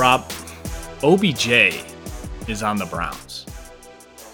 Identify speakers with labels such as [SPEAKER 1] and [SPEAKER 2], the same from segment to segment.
[SPEAKER 1] Rob, OBJ is on the Browns.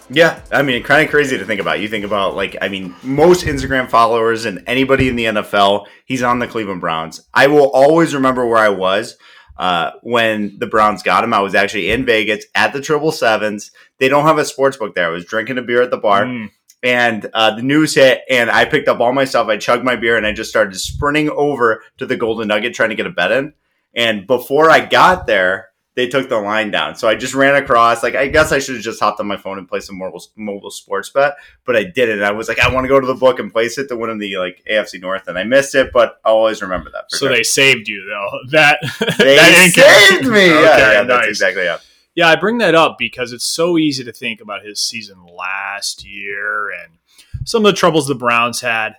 [SPEAKER 2] Yeah, I mean, kind of crazy to think about. You think about like, I mean, most Instagram followers and anybody in the NFL, he's on the Cleveland Browns. I will always remember where I was uh, when the Browns got him. I was actually in Vegas at the Triple Sevens. They don't have a sports book there. I was drinking a beer at the bar.
[SPEAKER 1] Mm.
[SPEAKER 2] And uh, the news hit, and I picked up all my stuff. I chugged my beer, and I just started sprinting over to the Golden Nugget trying to get a bet in. And before I got there, they took the line down. So I just ran across. Like I guess I should have just hopped on my phone and played some mobile mobile sports bet, but I didn't. I was like, I want to go to the book and place it to win in the like AFC North, and I missed it. But I'll always remember that.
[SPEAKER 1] So
[SPEAKER 2] sure.
[SPEAKER 1] they saved you though. That
[SPEAKER 2] they
[SPEAKER 1] that
[SPEAKER 2] saved me.
[SPEAKER 1] Okay,
[SPEAKER 2] yeah, yeah, that's
[SPEAKER 1] nice.
[SPEAKER 2] exactly yeah.
[SPEAKER 1] Yeah, I bring that up because it's so easy to think about his season last year and some of the troubles the Browns had.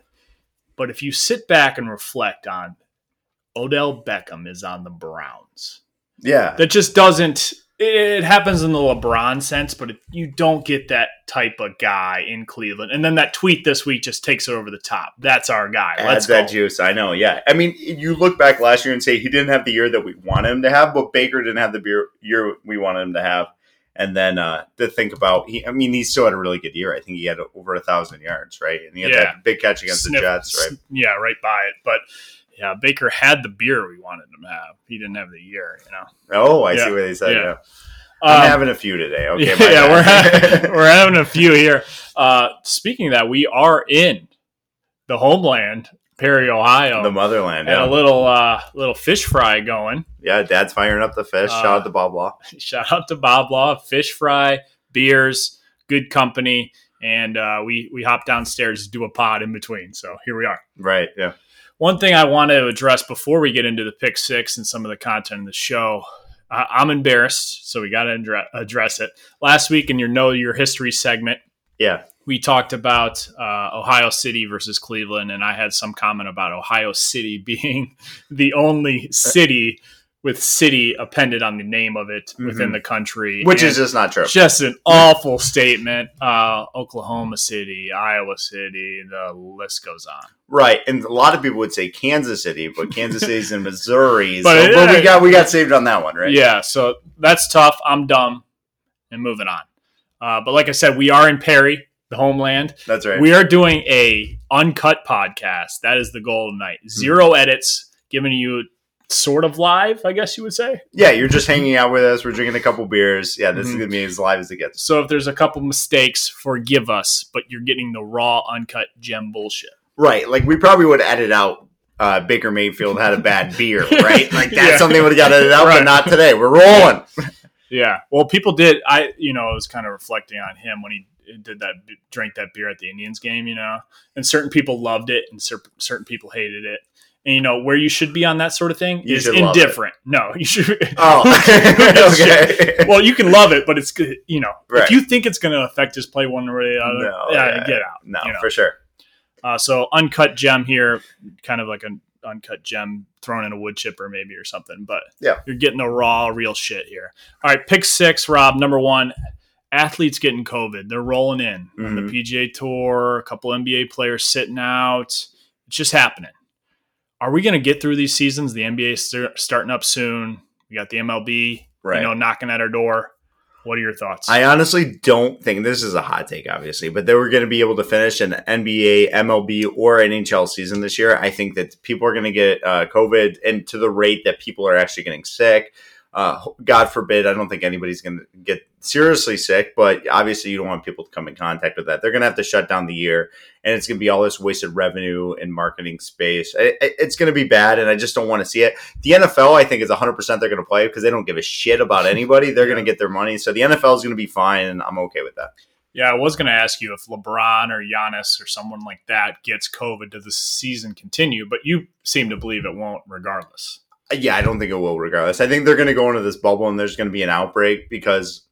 [SPEAKER 1] But if you sit back and reflect on Odell Beckham is on the Browns.
[SPEAKER 2] Yeah,
[SPEAKER 1] That just doesn't it happens in the LeBron sense, but it, you don't get that type of guy in Cleveland. And then that tweet this week just takes it over the top. That's our guy.
[SPEAKER 2] adds that juice. I know. Yeah, I mean, you look back last year and say he didn't have the year that we wanted him to have, but Baker didn't have the beer, year we wanted him to have. And then uh, to think about, he, I mean, he still had a really good year. I think he had over a thousand yards, right? And he had
[SPEAKER 1] Yeah.
[SPEAKER 2] that big catch against
[SPEAKER 1] Snip-
[SPEAKER 2] the Jets, right?
[SPEAKER 1] s- Yeah, right by it. But yeah, Baker had the beer we wanted him to have. He didn't have the year, you know.
[SPEAKER 2] Oh, I
[SPEAKER 1] Yeah.
[SPEAKER 2] see what they said.
[SPEAKER 1] Yeah.
[SPEAKER 2] Yeah. I'm
[SPEAKER 1] Um,
[SPEAKER 2] having a few today. Okay,
[SPEAKER 1] yeah, we're,
[SPEAKER 2] bad.
[SPEAKER 1] ha- we're having a few here. Uh, speaking of that, we are in the homeland, Perry, Ohio.
[SPEAKER 2] the motherland.
[SPEAKER 1] and
[SPEAKER 2] Yeah.
[SPEAKER 1] a little uh, little fish fry going.
[SPEAKER 2] yeah, Dad's firing up the fish. Shout
[SPEAKER 1] Uh,
[SPEAKER 2] out to Bob Law.
[SPEAKER 1] Shout out to Bob Law, fish fry, beers, good company, and uh, we we hop downstairs to do a pod in between. So here we are.
[SPEAKER 2] Right. Yeah.
[SPEAKER 1] One thing I want to address before we get into the pick six and some of the content of the show, I I'm embarrassed, so we got to address it. Last week in your Know Your History segment,
[SPEAKER 2] Yeah.
[SPEAKER 1] we talked about uh, Ohio City versus Cleveland, and I had some comment about Ohio City being the only city with city appended on the name of it within
[SPEAKER 2] Mhm.
[SPEAKER 1] the country,
[SPEAKER 2] Which
[SPEAKER 1] And
[SPEAKER 2] is just not true.
[SPEAKER 1] just an awful statement. Uh, Oklahoma City, Iowa City, the list goes on.
[SPEAKER 2] Right, and a lot of people would say Kansas City, but Kansas City's in Missouri.
[SPEAKER 1] But
[SPEAKER 2] so,
[SPEAKER 1] it-
[SPEAKER 2] but we got we got saved on that one, right?
[SPEAKER 1] Yeah, so that's tough. I'm dumb, and moving on. Uh, but like I said, we are in Perry, the homeland.
[SPEAKER 2] that's right.
[SPEAKER 1] We are doing a uncut podcast. That is the goal tonight.
[SPEAKER 2] Hmm.
[SPEAKER 1] Zero edits, giving you sort of live, I guess you would say.
[SPEAKER 2] yeah, you're just hanging out with us. We're drinking a couple beers. Yeah, this is
[SPEAKER 1] Mhm.
[SPEAKER 2] gonna be as live as it gets.
[SPEAKER 1] So if there's a couple mistakes, forgive us, but you're getting the raw, uncut gem bullshit.
[SPEAKER 2] Right, like we probably would edit out. Uh, Baker Mayfield had a bad beer, right? Like that's
[SPEAKER 1] Yeah.
[SPEAKER 2] something we got to edit out,
[SPEAKER 1] Right.
[SPEAKER 2] but not today. We're rolling.
[SPEAKER 1] Yeah. Well, people did. I, you know, I was kind of reflecting on him when he did that, drank that beer at the Indians game, you know, and certain people loved it and cer- certain people hated it. And, you know, where you should be on that sort of thing
[SPEAKER 2] You
[SPEAKER 1] is
[SPEAKER 2] should love it.
[SPEAKER 1] indifferent. No, you should.
[SPEAKER 2] Oh, okay.
[SPEAKER 1] well, you can love it, but it's good. You know,
[SPEAKER 2] Right.
[SPEAKER 1] if you think it's going to affect his play one way or the other,
[SPEAKER 2] No,
[SPEAKER 1] yeah,
[SPEAKER 2] yeah.
[SPEAKER 1] get out.
[SPEAKER 2] No,
[SPEAKER 1] you know.
[SPEAKER 2] for sure.
[SPEAKER 1] Uh, so uncut gem here, kind of like an uncut gem thrown in a wood chipper maybe or something. But
[SPEAKER 2] Yeah.
[SPEAKER 1] you're getting the raw, real shit here. All right, pick six, Rob. Number one, athletes getting COVID. They're rolling in on the
[SPEAKER 2] Mhm.
[SPEAKER 1] PGA Tour. A couple NBA players sitting out. It's just happening. Are we going to get through these seasons? The NBA is starting up soon. We got the MLB,
[SPEAKER 2] Right.
[SPEAKER 1] you know, knocking at our door. What are your thoughts?
[SPEAKER 2] I honestly don't think this is a hot take, obviously, but they were going to be able to finish an NBA, MLB, or an NHL season this year. I think that people are going to get uh, COVID and to the rate that people are actually getting sick. Uh, God forbid, I don't think anybody's going to get seriously sick, but obviously, you don't want people to come in contact with that. They're going to have to shut down the year, and it's going to be all this wasted revenue and marketing space. I- I- It's going to be bad, and I just don't want to see it. The NFL, I think, is 100% they're going to play because they don't give a shit about anybody. They're going to get their money. So the NFL is going to be fine, and I'm okay with that.
[SPEAKER 1] Yeah, I was going to ask you if LeBron or Giannis or someone like that gets COVID, does the season continue? But you seem to believe it won't, regardless.
[SPEAKER 2] Uh, Yeah, I don't think it will regardless. I think they're going to go into this bubble and there's going to be an outbreak because,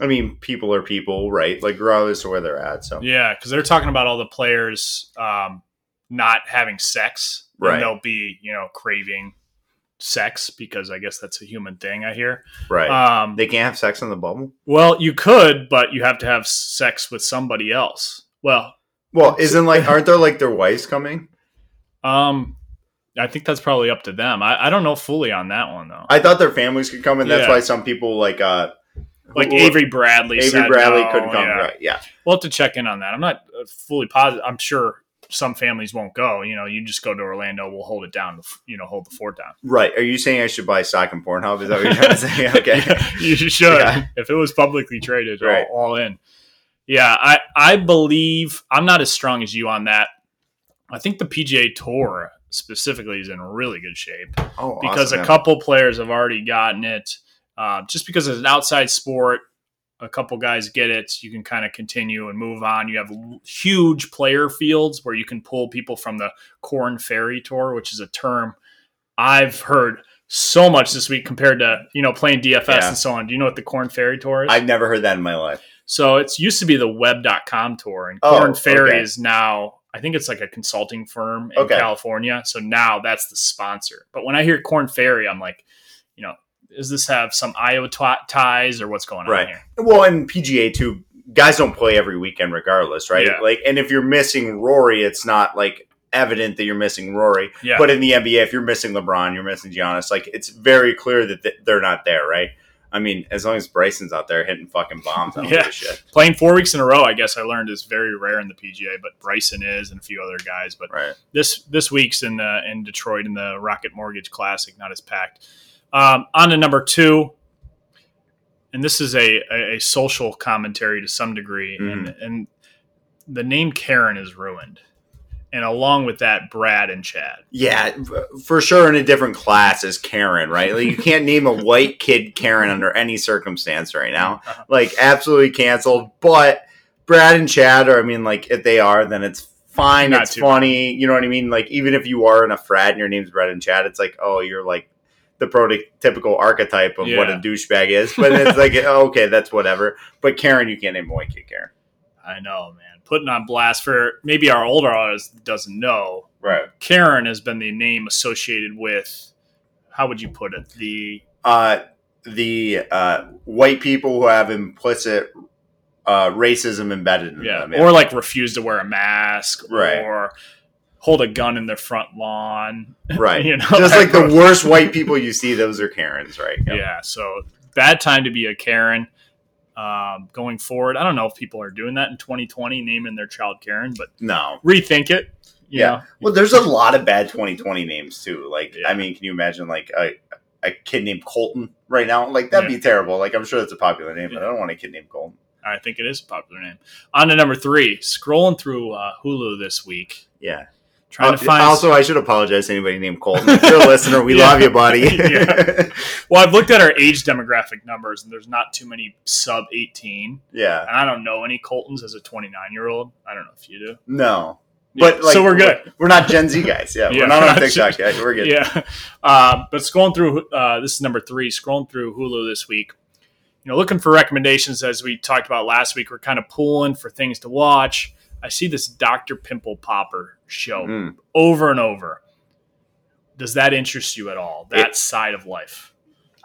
[SPEAKER 2] I mean, people are people, right? Like, regardless of where they're at. So,
[SPEAKER 1] Yeah, because they're talking about all the players um, not having sex,
[SPEAKER 2] Right.
[SPEAKER 1] And they'll be, you know, craving sex because I guess that's a human thing. I hear.
[SPEAKER 2] right.
[SPEAKER 1] Um,
[SPEAKER 2] they can't have sex in the bubble?
[SPEAKER 1] well, you could, but you have to have sex with somebody else. Well,
[SPEAKER 2] Well, isn't like, aren't there like their wives coming?
[SPEAKER 1] um, I think that's probably up to them. I, I don't know fully on that one though.
[SPEAKER 2] I thought their families could come, and that's
[SPEAKER 1] Yeah.
[SPEAKER 2] why some people like uh
[SPEAKER 1] like
[SPEAKER 2] who-
[SPEAKER 1] Avery Bradley.
[SPEAKER 2] Avery Bradley
[SPEAKER 1] no,
[SPEAKER 2] couldn't come.
[SPEAKER 1] Yeah.
[SPEAKER 2] Right? Yeah,
[SPEAKER 1] We'll have to check in on that. I'm not uh, fully positive. I'm sure some families won't go. You know, you just go to Orlando. We'll hold it down. You know, hold the fort down.
[SPEAKER 2] right. Are you saying I should buy stock in Pornhub? Is that what you're trying to say? Okay.
[SPEAKER 1] you should.
[SPEAKER 2] Yeah.
[SPEAKER 1] If it was publicly traded,
[SPEAKER 2] Right.
[SPEAKER 1] all, all in. Yeah, I I believe I'm not as strong as you on that. I think the PGA Tour specifically is in really good shape
[SPEAKER 2] Oh,
[SPEAKER 1] because
[SPEAKER 2] awesome,
[SPEAKER 1] a couple players have already gotten it. Uh, just because it's an outside sport, a couple guys get it. You can kind of continue and move on. You have huge player fields where you can pull people from the Korn Ferry Tour, which is a term I've heard so much this week compared to you know playing DFS
[SPEAKER 2] Yeah.
[SPEAKER 1] and so on. Do you know what the Korn Ferry Tour is?
[SPEAKER 2] I've never heard that in my life.
[SPEAKER 1] So it's used to be the web.com tour and
[SPEAKER 2] Oh,
[SPEAKER 1] Korn Ferry
[SPEAKER 2] okay.
[SPEAKER 1] is now I think it's like a consulting firm in
[SPEAKER 2] Okay.
[SPEAKER 1] California. So now that's the sponsor. But when I hear Korn Ferry, I'm like, you know, does this have some Iowa twi- ties or what's going
[SPEAKER 2] Right.
[SPEAKER 1] on here?
[SPEAKER 2] Well, and PGA too. Guys don't play every weekend, regardless, right?
[SPEAKER 1] Yeah.
[SPEAKER 2] Like, and if you're missing Rory, it's not like evident that you're missing Rory.
[SPEAKER 1] Yeah.
[SPEAKER 2] But in the NBA, if you're missing LeBron, you're missing Giannis. Like, it's very clear that th- they're not there, right? I mean, as long as Bryson's out there hitting fucking bombs, I don't
[SPEAKER 1] Yeah.
[SPEAKER 2] give a shit.
[SPEAKER 1] Playing four weeks in a row, I guess I learned is very rare in the PGA, but Bryson is and a few other guys. But
[SPEAKER 2] Right.
[SPEAKER 1] this this week's in the in Detroit in the Rocket Mortgage Classic, not as packed. Um, on to number two, and this is a, a, a social commentary to some degree, and and the name Karen is ruined, and along with that, Brad and Chad.
[SPEAKER 2] Yeah, for sure in a different class as Karen, right? Like, you can't name a white kid Karen under any circumstance right now.
[SPEAKER 1] Uh-huh.
[SPEAKER 2] like absolutely canceled. But Brad and Chad are, I mean, like if they are, then it's fine.
[SPEAKER 1] Not
[SPEAKER 2] it's funny. You know what I mean? Like even if you are in a frat and your name's Brad and Chad, it's like, oh, you're like the prototypical archetype of what a douchebag is. But it's like, okay, that's whatever. But Karen, you can't name a white kid Karen.
[SPEAKER 1] I know, man. Putting on blast for maybe our older audience doesn't know.
[SPEAKER 2] Right.
[SPEAKER 1] Karen has been the name associated with. How would you put it? The
[SPEAKER 2] Uh, the uh, white people who have implicit uh, racism embedded in
[SPEAKER 1] yeah,
[SPEAKER 2] them.
[SPEAKER 1] or like refuse to wear a mask,
[SPEAKER 2] Right.
[SPEAKER 1] or hold a gun in their front lawn.
[SPEAKER 2] right.
[SPEAKER 1] you know,
[SPEAKER 2] Just like the worst white people you see, those are Karens, right?
[SPEAKER 1] Yeah. So bad time to be a Karen. Um, going forward, I don't know if people are doing that in 2020, naming their child Karen, but
[SPEAKER 2] No.
[SPEAKER 1] rethink it. you
[SPEAKER 2] Yeah.
[SPEAKER 1] know?
[SPEAKER 2] Well, there's a lot of bad 2020 names too. Like,
[SPEAKER 1] Yeah.
[SPEAKER 2] I mean, can you imagine like a, a kid named Colton right now? Like, that'd be terrible. Like, I'm sure that's a popular name, but I don't want a kid named Colton.
[SPEAKER 1] I think it is a popular name. On to number three. Scrolling through uh, Hulu this week,
[SPEAKER 2] Yeah.
[SPEAKER 1] Trying
[SPEAKER 2] Uh,
[SPEAKER 1] to find.
[SPEAKER 2] also, I should apologize to anybody named Colton. If you're a listener, we
[SPEAKER 1] Yeah.
[SPEAKER 2] love you, buddy.
[SPEAKER 1] Yeah. well, I've looked at our age demographic numbers, and there's not too many sub 18.
[SPEAKER 2] yeah.
[SPEAKER 1] And I don't know any Coltons as a 29 year old. I don't know if you do.
[SPEAKER 2] No.
[SPEAKER 1] Yeah,
[SPEAKER 2] But like,
[SPEAKER 1] so we're good.
[SPEAKER 2] We're not Gen Z guys. Yeah,
[SPEAKER 1] Yeah,
[SPEAKER 2] we're not
[SPEAKER 1] we're
[SPEAKER 2] on TikTok
[SPEAKER 1] Gen-.
[SPEAKER 2] We're good.
[SPEAKER 1] Yeah. Uh, but scrolling through, uh, this is number three, scrolling through Hulu this week, you know, looking for recommendations as we talked about last week. We're kind of pulling for things to watch. I see this Dr. Pimple Popper show
[SPEAKER 2] Mm.
[SPEAKER 1] over and over. Does that interest you at all? That
[SPEAKER 2] It-
[SPEAKER 1] side of life?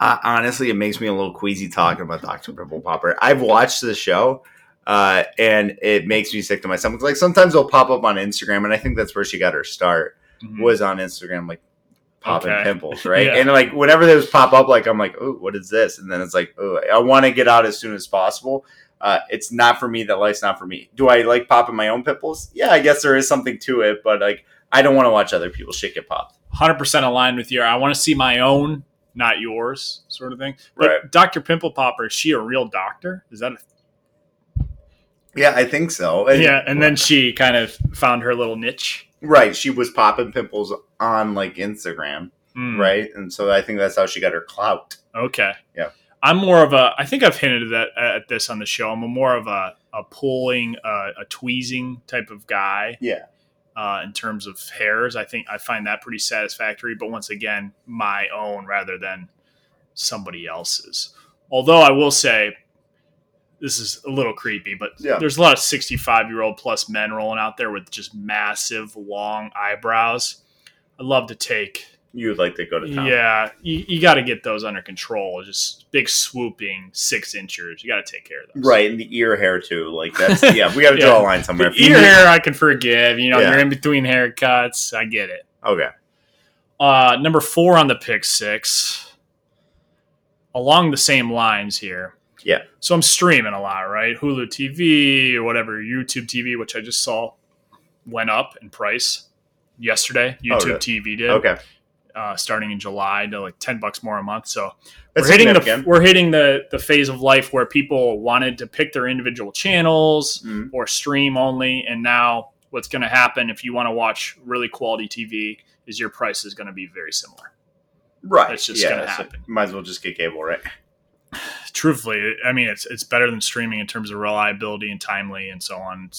[SPEAKER 2] Uh, honestly, it makes me a little queasy talking about Dr. Pimple Popper. I've watched the show, uh, and it makes me sick to my stomach. Like sometimes it'll pop up on Instagram, and I think that's where she got her start.
[SPEAKER 1] Mhm.
[SPEAKER 2] Was on Instagram, like popping
[SPEAKER 1] Okay.
[SPEAKER 2] pimples, right?
[SPEAKER 1] Yeah.
[SPEAKER 2] And like whenever those pop up, like I'm like, oh, what is this? And then it's like, oh, I want to get out as soon as possible. Uh, it's not for me. That life's not for me. Do I like popping my own pimples? Yeah, I guess there is something to it, but like I don't want to watch other people's shit get popped.
[SPEAKER 1] 100% aligned with you. I want to see my own, not yours, sort of thing. But
[SPEAKER 2] Right.
[SPEAKER 1] Dr. Pimple Popper, is she a real doctor? Is that a
[SPEAKER 2] Yeah, I think so.
[SPEAKER 1] yeah? And then she kind of found her little niche.
[SPEAKER 2] Right, she was popping pimples on like Instagram,
[SPEAKER 1] Hmm.
[SPEAKER 2] right? And so I think that's how she got her clout.
[SPEAKER 1] Okay.
[SPEAKER 2] Yeah.
[SPEAKER 1] I'm more of a. I think I've hinted at, at this on the show. I'm a more of a a pulling, uh, a tweezing type of guy.
[SPEAKER 2] Yeah.
[SPEAKER 1] Uh, in terms of hairs, I think I find that pretty satisfactory. But once again, my own rather than somebody else's. Although I will say, this is a little creepy, but
[SPEAKER 2] Yeah.
[SPEAKER 1] there's a lot of 65 year old plus men rolling out there with just massive long eyebrows. I'd love to take
[SPEAKER 2] You'd like to go to town.
[SPEAKER 1] yeah, you, you got to get those under control. Just big swooping six inchers. You got to take care of those.
[SPEAKER 2] Right, and the ear hair too. Like that's yeah, we got to
[SPEAKER 1] Yeah.
[SPEAKER 2] draw a line somewhere.
[SPEAKER 1] The
[SPEAKER 2] you
[SPEAKER 1] ear hair I can forgive. You know,
[SPEAKER 2] Yeah.
[SPEAKER 1] you're in between haircuts. I get it.
[SPEAKER 2] Okay.
[SPEAKER 1] Uh, number four on the pick six, along the same lines here.
[SPEAKER 2] Yeah.
[SPEAKER 1] So I'm streaming a lot, right? Hulu TV or whatever, YouTube TV, which I just saw went up in price yesterday. YouTube
[SPEAKER 2] Oh, really?
[SPEAKER 1] TV did.
[SPEAKER 2] Okay.
[SPEAKER 1] Uh, starting in July to like ten bucks more a month. So
[SPEAKER 2] That's
[SPEAKER 1] we're hitting the we're hitting the the phase of life where people wanted to pick their individual channels
[SPEAKER 2] Mhm.
[SPEAKER 1] or stream only, and now what's going to happen if you want to watch really quality TV is your price is going to be very similar.
[SPEAKER 2] Right.
[SPEAKER 1] That's just
[SPEAKER 2] yeah,
[SPEAKER 1] gonna
[SPEAKER 2] so
[SPEAKER 1] happen.
[SPEAKER 2] Might as well just get cable, right?
[SPEAKER 1] Truthfully, I mean it's it's better than streaming in terms of reliability and timely and so on,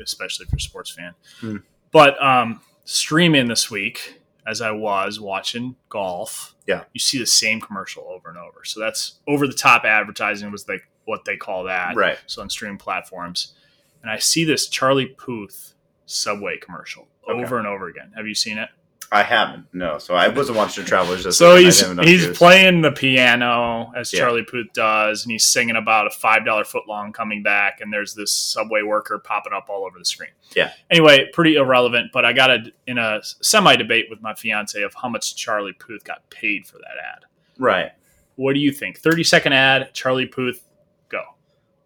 [SPEAKER 1] especially for a sports fan.
[SPEAKER 2] Hmm.
[SPEAKER 1] But um, streaming this week, as I was watching golf,
[SPEAKER 2] Yeah.
[SPEAKER 1] you see the same commercial over and over. So that's over the top advertising was like what they call that.
[SPEAKER 2] Right.
[SPEAKER 1] So on streaming platforms, and I see this Charlie Puth Subway commercial
[SPEAKER 2] Okay.
[SPEAKER 1] over and over again. Have you seen it?
[SPEAKER 2] I haven't. No. So I wasn't watching Travelers. This
[SPEAKER 1] So he's
[SPEAKER 2] didn't have enough
[SPEAKER 1] he's
[SPEAKER 2] views.
[SPEAKER 1] playing the piano as
[SPEAKER 2] Yeah.
[SPEAKER 1] Charlie Puth does, and he's singing about a five dollar footlong coming back, and there's this subway worker popping up all over the screen.
[SPEAKER 2] Yeah.
[SPEAKER 1] Anyway, pretty irrelevant, but I got a, in a semi debate with my fiance of how much Charlie Puth got paid for that ad.
[SPEAKER 2] Right.
[SPEAKER 1] What do you think? Thirty second ad, Charlie Puth, go.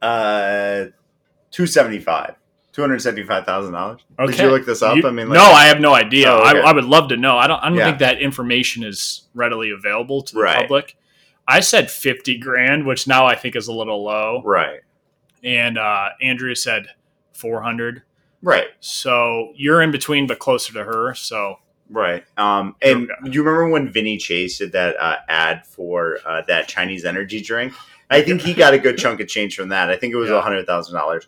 [SPEAKER 2] Uh, two seventy five. Two hundred seventy five thousand dollars. Did you look this up?
[SPEAKER 1] You-
[SPEAKER 2] I mean, like,
[SPEAKER 1] no, I have no idea.
[SPEAKER 2] Oh, okay.
[SPEAKER 1] I, I would love to know. I don't. I don't
[SPEAKER 2] Yeah.
[SPEAKER 1] think that information is readily available to the
[SPEAKER 2] Right.
[SPEAKER 1] public. I said fifty grand, which now I think is a little low.
[SPEAKER 2] Right.
[SPEAKER 1] and uh, Andrea said 400.
[SPEAKER 2] Right.
[SPEAKER 1] So you're in between, but closer to her. So
[SPEAKER 2] Right. Um, and do you remember when Vinny Chase did that uh, ad for uh, that Chinese energy drink? I think he got a good chunk of change from that. I think it was
[SPEAKER 1] Yeah.
[SPEAKER 2] a hundred thousand dollars.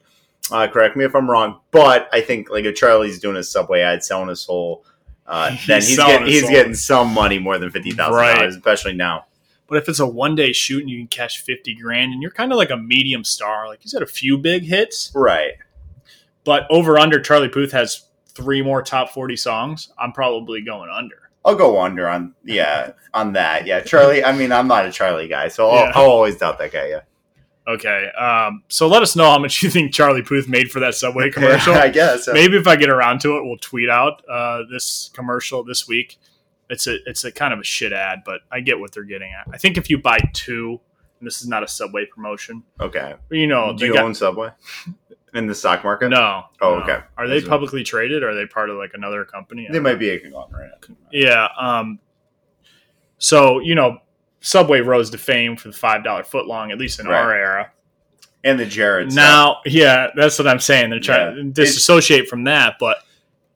[SPEAKER 2] Uh, correct me if I'm wrong, but I think like if Charlie's doing a Subway ad selling his soul, uh, then
[SPEAKER 1] He's
[SPEAKER 2] he's getting he's
[SPEAKER 1] soul.
[SPEAKER 2] getting some money more than fifty thousand
[SPEAKER 1] Right.
[SPEAKER 2] dollars, especially now.
[SPEAKER 1] but if it's a one day shoot and you can catch 50 grand, and you're kind of like a medium star, like he's had a few big hits,
[SPEAKER 2] Right.
[SPEAKER 1] but over under Charlie Puth has three more top 40 songs. I'm probably going under.
[SPEAKER 2] I'll go under on yeah on that. Yeah, Charlie. I mean, I'm not a Charlie guy, so I'll,
[SPEAKER 1] Yeah.
[SPEAKER 2] I'll always doubt that guy. Yeah.
[SPEAKER 1] Okay. Um, so let us know how much you think Charlie Puth made for that Subway commercial.
[SPEAKER 2] I guess.
[SPEAKER 1] Maybe if I get around to it, we'll tweet out uh, this commercial this week. It's a it's a kind of a shit ad, but I get what they're getting at. I think if you buy two, and this is not a Subway promotion,
[SPEAKER 2] Okay.
[SPEAKER 1] but you know,
[SPEAKER 2] Do you
[SPEAKER 1] got-
[SPEAKER 2] own Subway in the stock market?
[SPEAKER 1] no.
[SPEAKER 2] Oh,
[SPEAKER 1] no.
[SPEAKER 2] okay.
[SPEAKER 1] Are they publicly traded? Or are they part of like another company?
[SPEAKER 2] They might be a conglomerate.
[SPEAKER 1] Yeah. Um. So you know, Subway rose to fame for the five dollar footlong, at least in
[SPEAKER 2] Right.
[SPEAKER 1] our era.
[SPEAKER 2] And the Jared.
[SPEAKER 1] Now, yeah, that's what I'm saying. They're trying
[SPEAKER 2] Yeah.
[SPEAKER 1] to disassociate from that, but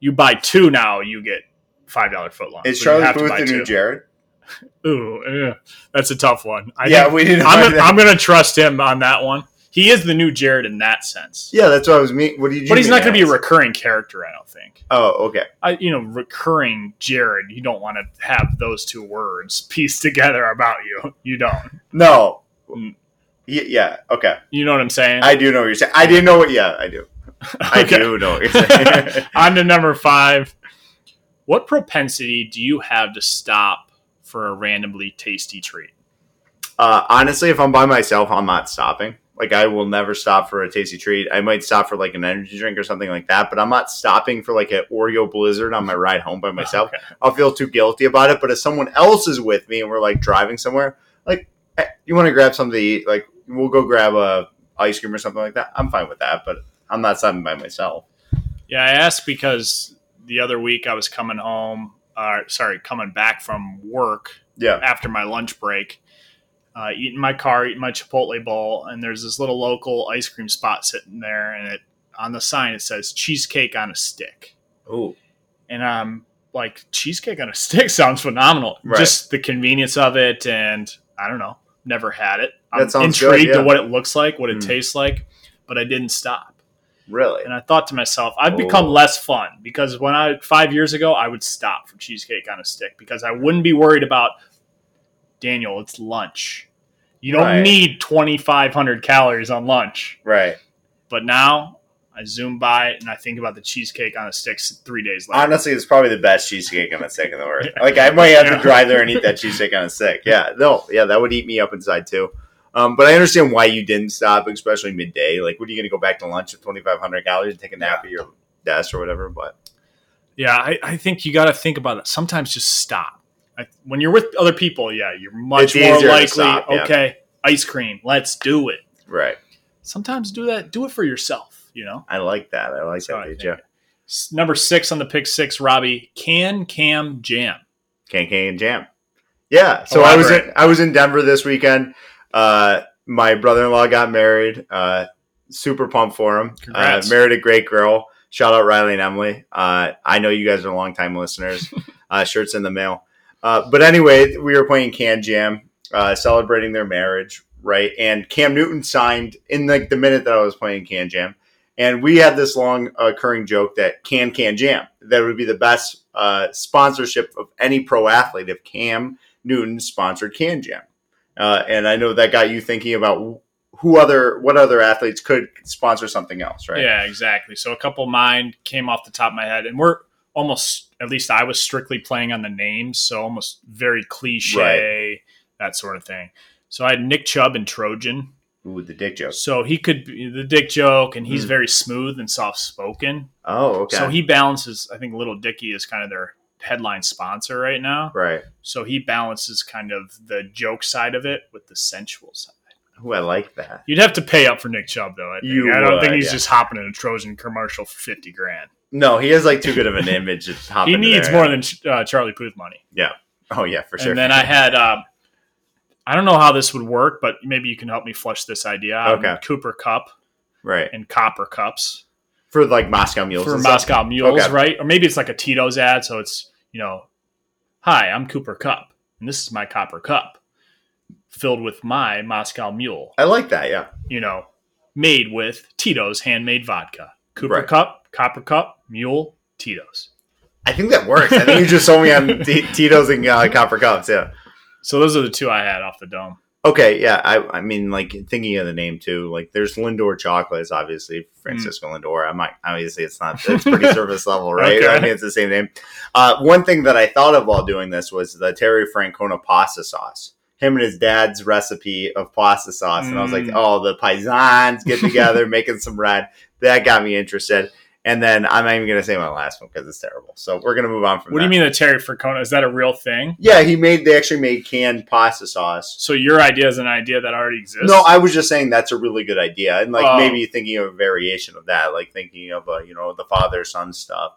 [SPEAKER 1] you buy two now, you get five dollar footlong.
[SPEAKER 2] is
[SPEAKER 1] So
[SPEAKER 2] Charlie
[SPEAKER 1] Puth
[SPEAKER 2] the new. Jared?
[SPEAKER 1] Ooh, yeah, that's a tough one. I
[SPEAKER 2] yeah, we didn't.
[SPEAKER 1] I'm,
[SPEAKER 2] find
[SPEAKER 1] gonna,
[SPEAKER 2] that.
[SPEAKER 1] I'm gonna trust him on that one. He is the new Jared in that sense,
[SPEAKER 2] yeah, that's what I was mean. What did you?
[SPEAKER 1] but he's not going to be a recurring character. I don't think.
[SPEAKER 2] Oh, okay.
[SPEAKER 1] I, you know, recurring Jared. You don't want to have those two words pieced together about you. You don't.
[SPEAKER 2] No.
[SPEAKER 1] Mm.
[SPEAKER 2] Y- yeah. Okay.
[SPEAKER 1] You know what I'm saying?
[SPEAKER 2] I do know what you're saying. I didn't know what. Yeah, I do. I
[SPEAKER 1] Okay.
[SPEAKER 2] do know what you're saying.
[SPEAKER 1] On to number five. What propensity do you have to stop for a randomly tasty treat?
[SPEAKER 2] uh, honestly, if I'm by myself, I'm not stopping. Like I will never stop for a tasty treat. I might stop for like an energy drink or something like that, but I'm not stopping for like an Oreo Blizzard on my ride home by myself.
[SPEAKER 1] Okay.
[SPEAKER 2] I'll feel too guilty about it. But if someone else is with me and we're like driving somewhere, like hey, you want to grab something to eat, like we'll go grab a ice cream or something like that. I'm fine with that, but I'm not stopping by myself.
[SPEAKER 1] Yeah, I asked because the other week I was coming home, uh, sorry, coming back from work
[SPEAKER 2] Yeah,
[SPEAKER 1] after my lunch break, uh, eating my car, eating my Chipotle bowl, and there's this little local ice cream spot sitting there, and it on the sign it says cheesecake on a stick,
[SPEAKER 2] Oh,
[SPEAKER 1] and I'm like, cheesecake on a stick sounds phenomenal.
[SPEAKER 2] Right.
[SPEAKER 1] Just the convenience of it, and I don't know, never had it. I'm
[SPEAKER 2] sounds good,
[SPEAKER 1] intrigued
[SPEAKER 2] yeah.
[SPEAKER 1] to what it looks like, what it
[SPEAKER 2] Mm.
[SPEAKER 1] tastes like, but I didn't stop.
[SPEAKER 2] really?
[SPEAKER 1] And I thought to myself, I've become
[SPEAKER 2] Oh.
[SPEAKER 1] less fun because when I five years ago, I would stop for cheesecake on a stick because I wouldn't be worried about Daniel. It's lunch. You don't
[SPEAKER 2] Right.
[SPEAKER 1] need twenty five hundred calories on lunch.
[SPEAKER 2] Right.
[SPEAKER 1] But now I zoom by and I think about the cheesecake on a stick three days later.
[SPEAKER 2] Honestly, it's probably the best cheesecake on a stick in the world. Like I might have
[SPEAKER 1] Yeah.
[SPEAKER 2] to drive there and eat that cheesecake on a stick. Yeah, no, yeah, that would eat me up inside too. Um, but I understand why you didn't stop, especially midday. Like, what are you going to go back to lunch at twenty five hundred calories and take a nap at your desk or whatever? But
[SPEAKER 1] yeah, I, I think you got to think about it. Sometimes just stop. I, when you're with other people, yeah, you're much
[SPEAKER 2] It's
[SPEAKER 1] more likely.
[SPEAKER 2] stop, yeah.
[SPEAKER 1] Okay, ice cream, let's do it.
[SPEAKER 2] Right.
[SPEAKER 1] Sometimes do that. Do it for yourself. You know.
[SPEAKER 2] I like that. I like that, DJ.
[SPEAKER 1] Number six on the pick six, Robbie can cam jam.
[SPEAKER 2] Can Can Jam. Yeah. So I was in, I was in Denver this weekend. Uh, my brother in law got married. Uh, super pumped for him. Uh, married a great girl. Shout out Riley and Emily. Uh, I know you guys are longtime listeners. uh, shirts in the mail. Uh, but anyway, we were playing Can Jam, uh, celebrating their marriage, right? And Cam Newton signed in like the minute that I was playing Can Jam. And we had this long occurring joke that Can Can Jam that would be the best uh, sponsorship of any pro athlete if Cam Newton sponsored Can Jam. Uh, and I know that got you thinking about who other what other athletes could sponsor something else, right?
[SPEAKER 1] Yeah, exactly. So a couple of mine came off the top of my head, and we're almost at least I was strictly playing on the names, so almost very cliche, that sort of thing. So I had Nick Chubb and Trojan.
[SPEAKER 2] Ooh, the dick joke.
[SPEAKER 1] So he could be the dick joke, and he's
[SPEAKER 2] Mm.
[SPEAKER 1] very smooth and soft spoken.
[SPEAKER 2] Oh, okay.
[SPEAKER 1] So he balances. I think Little Dicky is kind of their headline sponsor right now.
[SPEAKER 2] right.
[SPEAKER 1] So he balances kind of the joke side of it with the sensual side.
[SPEAKER 2] Ooh, I like that.
[SPEAKER 1] You'd have to pay up for Nick Chubb though. I, think. I don't
[SPEAKER 2] would,
[SPEAKER 1] think he's
[SPEAKER 2] yeah.
[SPEAKER 1] just hopping in a Trojan commercial for fifty grand.
[SPEAKER 2] No, he has like too good of an image. To hop
[SPEAKER 1] he needs
[SPEAKER 2] there.
[SPEAKER 1] more than uh, Charlie Puth money. Yeah.
[SPEAKER 2] Oh yeah, for sure.
[SPEAKER 1] And then I had, uh, I don't know how this would work, but maybe you can help me flush this idea. out.
[SPEAKER 2] Okay.
[SPEAKER 1] Cooper Kupp
[SPEAKER 2] right
[SPEAKER 1] and Copper Cups
[SPEAKER 2] for like Moscow Mules
[SPEAKER 1] for? Moscow Mules,
[SPEAKER 2] Okay.
[SPEAKER 1] right? Or maybe it's like a Tito's ad, so it's you know, hi, I'm Cooper Kupp, and this is my Copper Cup, filled with my Moscow Mule.
[SPEAKER 2] I like that. Yeah.
[SPEAKER 1] You know, made with Tito's handmade vodka. Cooper
[SPEAKER 2] Right.
[SPEAKER 1] Cup, Copper Cup, Mule, Tito's.
[SPEAKER 2] I think that works. I think you just sold me on T- Tito's and uh, Copper Cups. Yeah.
[SPEAKER 1] So those are the two I had off the dome.
[SPEAKER 2] Okay. Yeah. I, I mean, like thinking of the name too. Like, there's Lindor chocolates, obviously Francisco Lindor. I might obviously it's not. It's pretty surface level, right?
[SPEAKER 1] Okay.
[SPEAKER 2] I mean, it's the same name. Uh, one thing that I thought of while doing this was the Terry Francona pasta sauce. Him and his dad's recipe of pasta sauce, and I was like,
[SPEAKER 1] Mm.
[SPEAKER 2] "Oh, the paisans get together, making some red." That got me interested. And then I'm not even going to say my last one because it's terrible. So we're going to move on from
[SPEAKER 1] What do you mean the Terry Francona? Is that a real thing?
[SPEAKER 2] Yeah, he made. They actually made canned pasta sauce.
[SPEAKER 1] So your idea is an idea that already exists?
[SPEAKER 2] No, I was just saying that's a really good idea, and like
[SPEAKER 1] Oh.
[SPEAKER 2] maybe thinking of a variation of that, like thinking of a, you know the father son stuff,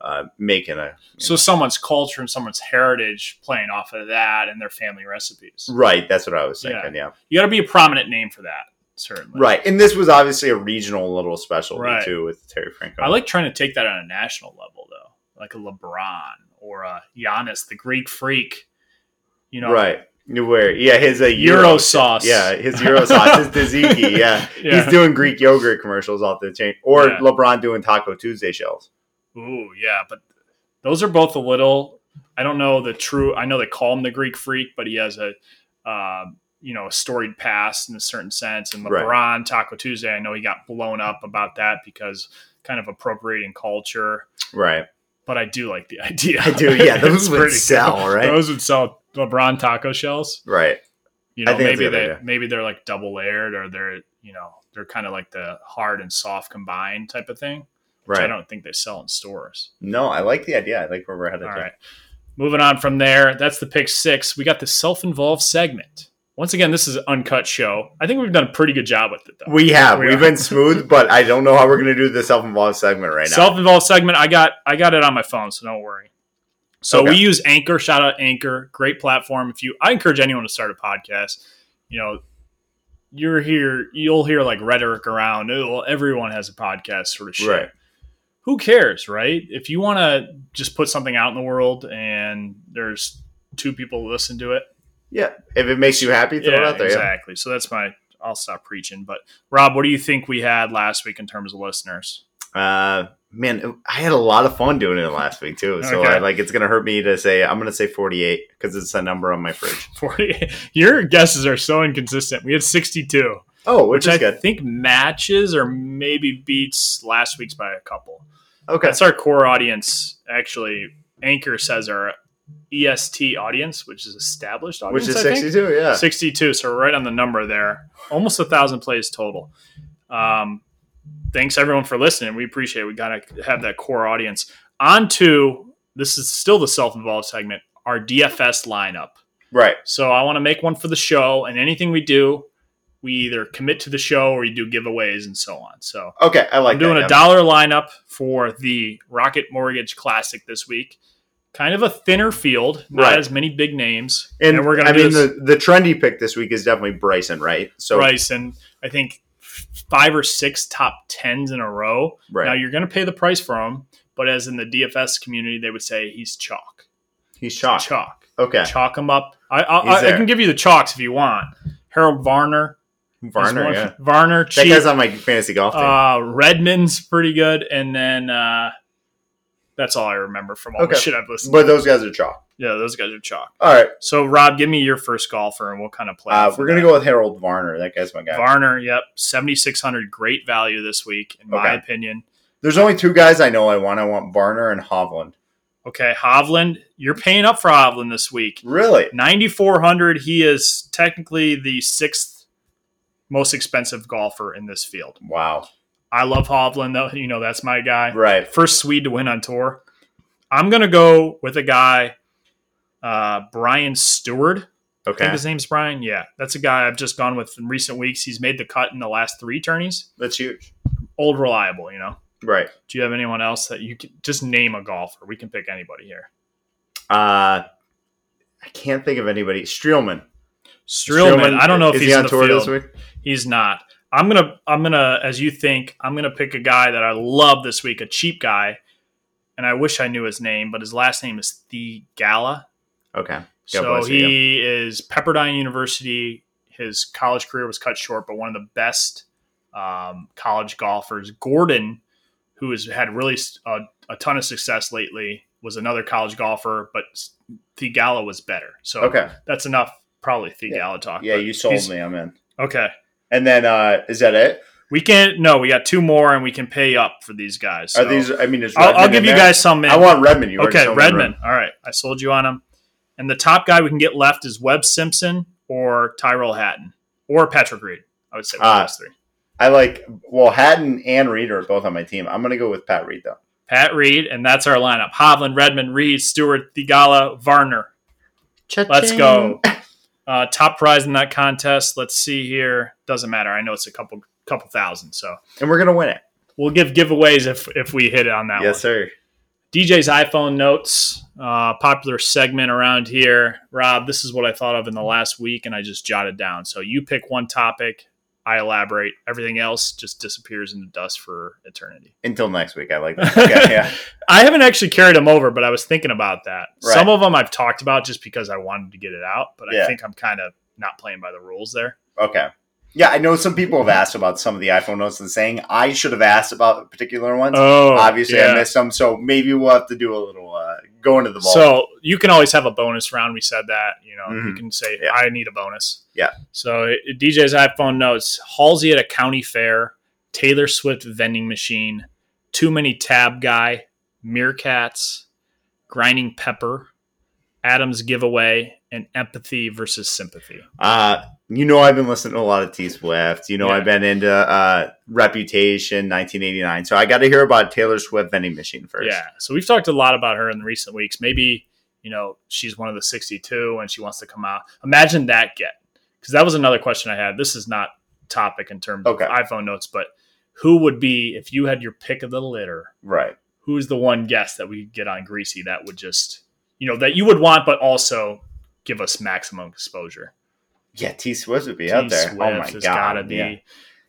[SPEAKER 2] uh, making a
[SPEAKER 1] So
[SPEAKER 2] know-
[SPEAKER 1] someone's culture and someone's heritage playing off of that and their family recipes.
[SPEAKER 2] right. That's what I was thinking. Yeah,
[SPEAKER 1] You got to be a prominent name for that, certainly.
[SPEAKER 2] right. And this was obviously a regional little specialty
[SPEAKER 1] Right.
[SPEAKER 2] too with Terry Franco.
[SPEAKER 1] I like trying to take that on a national level, though, like a LeBron or a Giannis, the Greek freak. You know,
[SPEAKER 2] right. Wear yeah his uh,
[SPEAKER 1] Euro
[SPEAKER 2] Euro
[SPEAKER 1] sauce.
[SPEAKER 2] Yeah, his Euro sauce, his tzatziki. Yeah.
[SPEAKER 1] Yeah.
[SPEAKER 2] he's doing Greek yogurt commercials off the chain, or
[SPEAKER 1] Yeah.
[SPEAKER 2] LeBron doing Taco Tuesday shells.
[SPEAKER 1] Ooh, yeah, but those are both a little. I don't know the true. I know they call him the Greek freak, but he has a, um, you know, a storied past in a certain sense. And
[SPEAKER 2] Right.
[SPEAKER 1] LeBron, Taco Tuesday, I know he got blown up about that because kind of appropriating culture.
[SPEAKER 2] Right.
[SPEAKER 1] But I do like the idea.
[SPEAKER 2] I do, yeah, those would sell,
[SPEAKER 1] cool.
[SPEAKER 2] right?
[SPEAKER 1] Those would sell LeBron taco shells.
[SPEAKER 2] Right.
[SPEAKER 1] You know, maybe they
[SPEAKER 2] idea.
[SPEAKER 1] maybe they're like double layered, or they're you know they're kind of like the hard and soft combined type of thing. Which I don't think they sell in stores.
[SPEAKER 2] No, I like the idea. I like where we're headed.
[SPEAKER 1] All right. Moving on from there, that's the pick six. We got the self involved segment. Once again, this is an uncut show. I think we've done a pretty good job with it, though.
[SPEAKER 2] We have.
[SPEAKER 1] We
[SPEAKER 2] have been smooth, but I don't know how we're going to do the self-involved segment right now.
[SPEAKER 1] Self involved segment. I got I got it on my phone, so don't worry. So
[SPEAKER 2] Okay.
[SPEAKER 1] we use Anchor. Shout out Anchor, great platform. If you, I encourage anyone to start a podcast. You know, you're here, you'll hear like rhetoric around. Oh, well, everyone has a podcast, sort of shit.
[SPEAKER 2] Right.
[SPEAKER 1] Who cares, right? If you want to just put something out in the world and there's two people who listen to it,
[SPEAKER 2] yeah. If it makes you happy, throw it out there. Yeah.
[SPEAKER 1] exactly. So that's my. I'll stop preaching. But Rob, what do you think we had last week in terms of listeners?
[SPEAKER 2] Uh, man, I had a lot of fun doing it last week too. So
[SPEAKER 1] Okay.
[SPEAKER 2] I, like, it's going to hurt me to say. I'm going to say 48 because it's a number on my fridge.
[SPEAKER 1] Forty. Your guesses are so inconsistent. We had sixty-two,
[SPEAKER 2] Oh, which,
[SPEAKER 1] which I
[SPEAKER 2] good.
[SPEAKER 1] think matches or maybe beats last week's by a couple.
[SPEAKER 2] Okay.
[SPEAKER 1] That's our core audience. Actually, Anchor says our EST audience, which is established audience,
[SPEAKER 2] Which is 62. Yeah.
[SPEAKER 1] 62 so right on the number there almost a thousand plays total um, thanks everyone for listening we appreciate it we gotta have that core audience on to this is still the self-involved segment our DFS lineup.
[SPEAKER 2] Right.
[SPEAKER 1] So I want to make one for the show, and anything we do, we either commit to the show or we do giveaways and so on. So
[SPEAKER 2] Okay. I like
[SPEAKER 1] I'm doing
[SPEAKER 2] that,
[SPEAKER 1] a dollar lineup for the Rocket Mortgage Classic this week. Kind of a thinner field, not
[SPEAKER 2] Right.
[SPEAKER 1] as many big names,
[SPEAKER 2] And,
[SPEAKER 1] we're gonna
[SPEAKER 2] I
[SPEAKER 1] do
[SPEAKER 2] mean,
[SPEAKER 1] this-
[SPEAKER 2] the, the trendy pick this week is definitely Bryson, right? So,
[SPEAKER 1] Bryson, I think five or six top tens in a row.
[SPEAKER 2] right.
[SPEAKER 1] Now you're going to pay the price for him, but as in the DFS community, they would say he's chalk.
[SPEAKER 2] He's chalk.
[SPEAKER 1] Chalk.
[SPEAKER 2] Okay.
[SPEAKER 1] Chalk him up. I, I, I, I can give you the chalks if you want. Harold Varner.
[SPEAKER 2] Varner,
[SPEAKER 1] one-
[SPEAKER 2] yeah.
[SPEAKER 1] Varner,
[SPEAKER 2] That
[SPEAKER 1] cheap.
[SPEAKER 2] guy's on my fantasy golf team.
[SPEAKER 1] Uh, Redman's pretty good, and then uh, that's all I remember from all the shit I've listened.
[SPEAKER 2] but
[SPEAKER 1] to.
[SPEAKER 2] those guys are chalk.
[SPEAKER 1] Yeah, those guys are chalk.
[SPEAKER 2] All right.
[SPEAKER 1] So Rob, give me your first golfer, and we'll kind of play.
[SPEAKER 2] Uh, we're going to
[SPEAKER 1] that.
[SPEAKER 2] go with Harold Varner. That guy's my guy.
[SPEAKER 1] Varner. Yep, seventy six hundred. Great value this week, in my opinion.
[SPEAKER 2] There's only two guys I know I want. I want Varner and Hovland.
[SPEAKER 1] Okay, Hovland, you're paying up for Hovland this week.
[SPEAKER 2] Really?
[SPEAKER 1] 9400 he is technically the sixth most expensive golfer in this field
[SPEAKER 2] Wow.
[SPEAKER 1] i love hovland though you know that's my guy
[SPEAKER 2] Right.
[SPEAKER 1] first swede to win on tour i'm gonna go with a guy uh, Brian Stuard i think
[SPEAKER 2] Okay.
[SPEAKER 1] his name's brian yeah that's a guy i've just gone with in recent weeks he's made the cut in the last three tourneys
[SPEAKER 2] That's huge.
[SPEAKER 1] old reliable you know
[SPEAKER 2] Right.
[SPEAKER 1] do you have anyone else that you can just name a golfer we can pick anybody here
[SPEAKER 2] Uh, I can't think of anybody. Streelman.
[SPEAKER 1] Streelman, I don't know if he's
[SPEAKER 2] he on
[SPEAKER 1] the
[SPEAKER 2] tour
[SPEAKER 1] field.
[SPEAKER 2] this week.
[SPEAKER 1] He's not. I'm gonna I'm gonna as you think I'm gonna pick a guy that I love this week, a cheap guy, and I wish I knew his name, but his last name is The Gala.
[SPEAKER 2] Okay. God
[SPEAKER 1] So
[SPEAKER 2] bless you.
[SPEAKER 1] he is Pepperdine University. His college career was cut short, but one of the best um, college golfers. Gordon, who has had really a, a ton of success lately, was another college golfer, but Theegala was better. So
[SPEAKER 2] Okay.
[SPEAKER 1] that's enough. Probably The
[SPEAKER 2] Yeah.
[SPEAKER 1] Gala talk.
[SPEAKER 2] Yeah, you sold me. I'm in.
[SPEAKER 1] Okay.
[SPEAKER 2] And then uh is that it?
[SPEAKER 1] We can no, we got two more, and we can pay up for these guys.
[SPEAKER 2] Are these? I mean, is
[SPEAKER 1] I'll, I'll give
[SPEAKER 2] in
[SPEAKER 1] you
[SPEAKER 2] there?
[SPEAKER 1] guys some. In.
[SPEAKER 2] I want Redman. You
[SPEAKER 1] okay,
[SPEAKER 2] told
[SPEAKER 1] Redman. All right, I sold you on him. And the top guy we can get left is Webb Simpson or Tyrell Hatton or Patrick Reed. I would say one of those three.
[SPEAKER 2] I like. Well, Hatton and Reed are both on my team. I'm gonna go with Pat Reed though.
[SPEAKER 1] Pat Reed, and that's our lineup: Hovland, Redman, Reed, Stuard, Theegala, Varner. Let's go. Uh, top prize in that contest. Let's see here. Doesn't matter. I know it's a couple couple thousand, so
[SPEAKER 2] And we're gonna win it.
[SPEAKER 1] we'll give giveaways if if we hit it on that one.
[SPEAKER 2] Yes, sir.
[SPEAKER 1] DJ's iPhone notes, uh, popular segment around here. Rob, this is what I thought of in the last week, and I just jotted down. So you pick one topic, I elaborate. Everything else just disappears into dust for eternity.
[SPEAKER 2] Until next week. I like that. Okay, yeah.
[SPEAKER 1] I haven't actually carried them over, but I was thinking about that.
[SPEAKER 2] Right.
[SPEAKER 1] Some of them I've talked about just because I wanted to get it out, but I think I'm kind of not playing by the rules there.
[SPEAKER 2] Okay. Yeah, I know some people have asked about some of the iPhone notes and saying I should have asked about particular ones.
[SPEAKER 1] Oh,
[SPEAKER 2] Obviously,
[SPEAKER 1] yeah.
[SPEAKER 2] I missed some, so maybe we'll have to do a little uh, go into the vault.
[SPEAKER 1] So you can always have a bonus round. We said that. You know, you
[SPEAKER 2] Mhm.
[SPEAKER 1] can say,
[SPEAKER 2] Yeah.
[SPEAKER 1] I need a bonus.
[SPEAKER 2] Yeah.
[SPEAKER 1] So DJ's iPhone notes Halsey at a county fair, Taylor Swift vending machine, Too Many Tab Guy, Meerkats, Grinding Pepper, Adams Giveaway, and Empathy versus Sympathy.
[SPEAKER 2] Uh, you know, I've been listening to a lot of T Swift. You know,
[SPEAKER 1] Yeah.
[SPEAKER 2] I've been into uh, Reputation, 1989. So I got to hear about Taylor Swift vending machine first.
[SPEAKER 1] Yeah. So we've talked a lot about her in the recent weeks. Maybe, you know, she's one of the 62 and she wants to come out. Imagine that get. Because that was another question I had. This is not topic in terms
[SPEAKER 2] Okay.
[SPEAKER 1] of iPhone notes, but who would be, if you had your pick of the litter,
[SPEAKER 2] Right.
[SPEAKER 1] who's the one guest that we could get on Greasy that would just, you know, that you would want, but also give us maximum exposure?
[SPEAKER 2] Yeah, T Swift would be out there. Oh my
[SPEAKER 1] has
[SPEAKER 2] god.
[SPEAKER 1] gotta be,
[SPEAKER 2] yeah.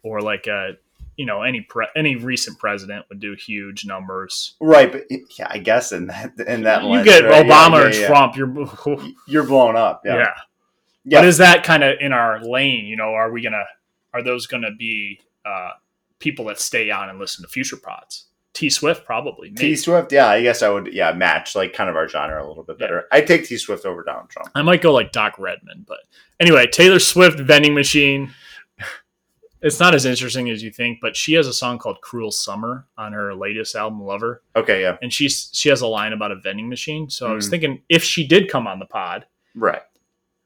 [SPEAKER 1] or like a, you know, any pre- any recent president would do huge numbers.
[SPEAKER 2] Right, but yeah, I guess in that in that
[SPEAKER 1] you
[SPEAKER 2] lens,
[SPEAKER 1] get
[SPEAKER 2] right?
[SPEAKER 1] Obama
[SPEAKER 2] Yeah,
[SPEAKER 1] or
[SPEAKER 2] yeah, yeah.
[SPEAKER 1] Trump, you're
[SPEAKER 2] You're blown up.
[SPEAKER 1] yeah.
[SPEAKER 2] Yeah. Yeah.
[SPEAKER 1] But is that kind of in our lane? You know, are we gonna are those gonna be uh, people that stay on and listen to future pods? T Swift probably.
[SPEAKER 2] T Swift, yeah, I guess I would, yeah, match like kind of our genre a little bit better. I'd take T Swift over Donald Trump.
[SPEAKER 1] I might go like Doc Redman, but anyway, Taylor Swift vending machine. It's not as interesting as you think, but she has a song called "Cruel Summer" on her latest album, Lover,
[SPEAKER 2] Okay, yeah,
[SPEAKER 1] and she's she has a line about a vending machine. So I was
[SPEAKER 2] Mhm.
[SPEAKER 1] thinking if she did come on the pod,
[SPEAKER 2] right.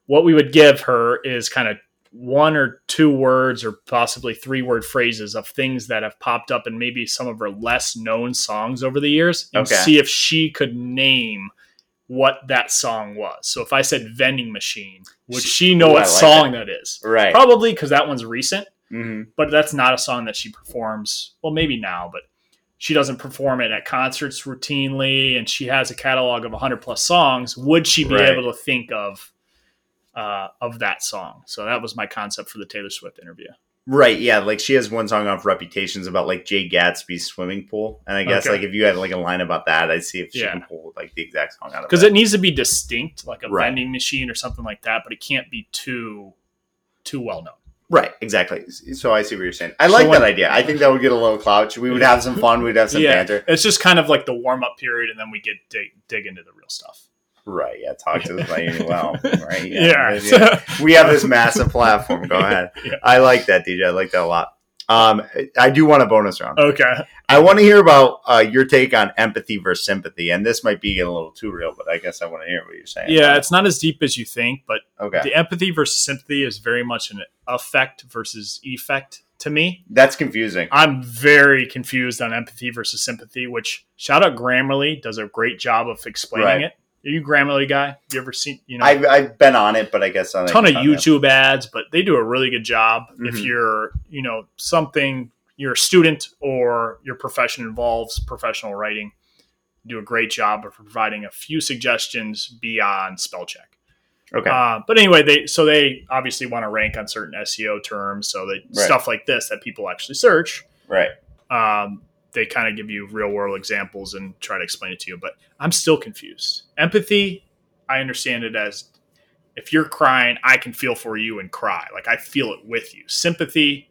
[SPEAKER 1] what we would give her is kind of one or two words or possibly three word phrases of things that have popped up in maybe some of her less known songs over the years and
[SPEAKER 2] Okay.
[SPEAKER 1] see if she could name what that song was. So if I said vending machine, would she know
[SPEAKER 2] Ooh,
[SPEAKER 1] what
[SPEAKER 2] like
[SPEAKER 1] song that is?
[SPEAKER 2] Right.
[SPEAKER 1] Probably because that one's recent,
[SPEAKER 2] hmm
[SPEAKER 1] but that's not a song that she performs. Well, maybe now, but she doesn't perform it at concerts routinely, and she has a catalog of 100 plus songs. Would she be
[SPEAKER 2] Right.
[SPEAKER 1] able to think of uh, of that song? So that was my concept for the Taylor Swift interview.
[SPEAKER 2] Right. Yeah. Like she has one song off Reputations about like Jay Gatsby's swimming pool, and I guess
[SPEAKER 1] Okay.
[SPEAKER 2] like if you had like a line about that, I'd see if she
[SPEAKER 1] Yeah.
[SPEAKER 2] can pull like the exact song out of it.
[SPEAKER 1] because
[SPEAKER 2] it.
[SPEAKER 1] it needs to be distinct, like a
[SPEAKER 2] Right.
[SPEAKER 1] vending machine or something like that, but it can't be too too well known.
[SPEAKER 2] Right. Exactly. So I see what you're saying. I
[SPEAKER 1] So
[SPEAKER 2] like
[SPEAKER 1] when-
[SPEAKER 2] that idea. I think that would get a little clout. We would
[SPEAKER 1] Yeah.
[SPEAKER 2] have some fun. We'd have some
[SPEAKER 1] yeah,
[SPEAKER 2] banter.
[SPEAKER 1] it's just kind of like the warm up period, and then we get dig, dig into the real stuff.
[SPEAKER 2] Right. Yeah. Talk to about you. Well. Right.
[SPEAKER 1] Yeah,
[SPEAKER 2] we have this massive platform. Go ahead.
[SPEAKER 1] Yeah.
[SPEAKER 2] I like that, DJ. I like that a lot. Um, I do want a bonus round.
[SPEAKER 1] okay.
[SPEAKER 2] I want to hear about uh, your take on empathy versus sympathy, and this might be getting a little too real, but I guess I want to hear what you're saying.
[SPEAKER 1] Yeah, it's not as deep as you think, but
[SPEAKER 2] Okay.
[SPEAKER 1] the empathy versus sympathy is very much an affect versus effect to me.
[SPEAKER 2] That's confusing.
[SPEAKER 1] I'm very confused on empathy versus sympathy, which shout out Grammarly does a great job of explaining
[SPEAKER 2] Right.
[SPEAKER 1] it. Are you Grammarly guy? You ever seen you know
[SPEAKER 2] I've, I've been on it, but I guess on
[SPEAKER 1] a ton of YouTube ads, but they do a really good job. If
[SPEAKER 2] Mhm.
[SPEAKER 1] you're, you know, something you're a student or your profession involves professional writing, do a great job of providing a few suggestions beyond spell check.
[SPEAKER 2] Okay.
[SPEAKER 1] Uh, but anyway, they so they obviously want to rank on certain SEO terms, so that
[SPEAKER 2] Right.
[SPEAKER 1] stuff like this that people actually search.
[SPEAKER 2] right.
[SPEAKER 1] Um, they kind of give you real world examples and try to explain it to you. But I'm still confused. Empathy, I understand it as if you're crying, I can feel for you and cry. Like I feel it with you. Sympathy,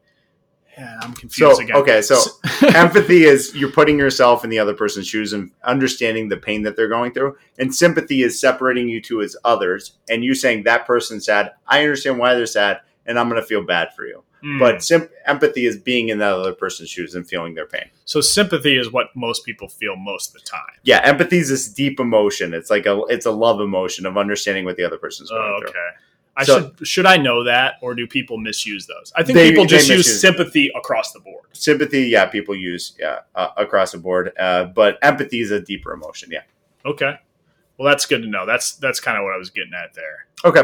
[SPEAKER 1] yeah, I'm confused
[SPEAKER 2] So
[SPEAKER 1] again.
[SPEAKER 2] okay, so empathy is you're putting yourself in the other person's shoes and understanding the pain that they're going through, and sympathy is separating you two as others, and you saying that person's sad. I understand why they're sad, and I'm going to feel bad for you.
[SPEAKER 1] Mm.
[SPEAKER 2] But sim- empathy is being in that other person's shoes and feeling their pain.
[SPEAKER 1] so sympathy is what most people feel most of the time.
[SPEAKER 2] Yeah, empathy is this deep emotion. It's like a it's a love emotion of understanding what the other person's going
[SPEAKER 1] Oh,
[SPEAKER 2] through.
[SPEAKER 1] okay. I
[SPEAKER 2] So-
[SPEAKER 1] should should I know that, or do people misuse those? I think
[SPEAKER 2] They-
[SPEAKER 1] people just use sympathy across the board.
[SPEAKER 2] Sympathy, yeah, people use yeah uh, across the board, uh, but empathy is a deeper emotion. Yeah.
[SPEAKER 1] Okay, well that's good to know. That's that's kind of what I was getting at there.
[SPEAKER 2] Okay.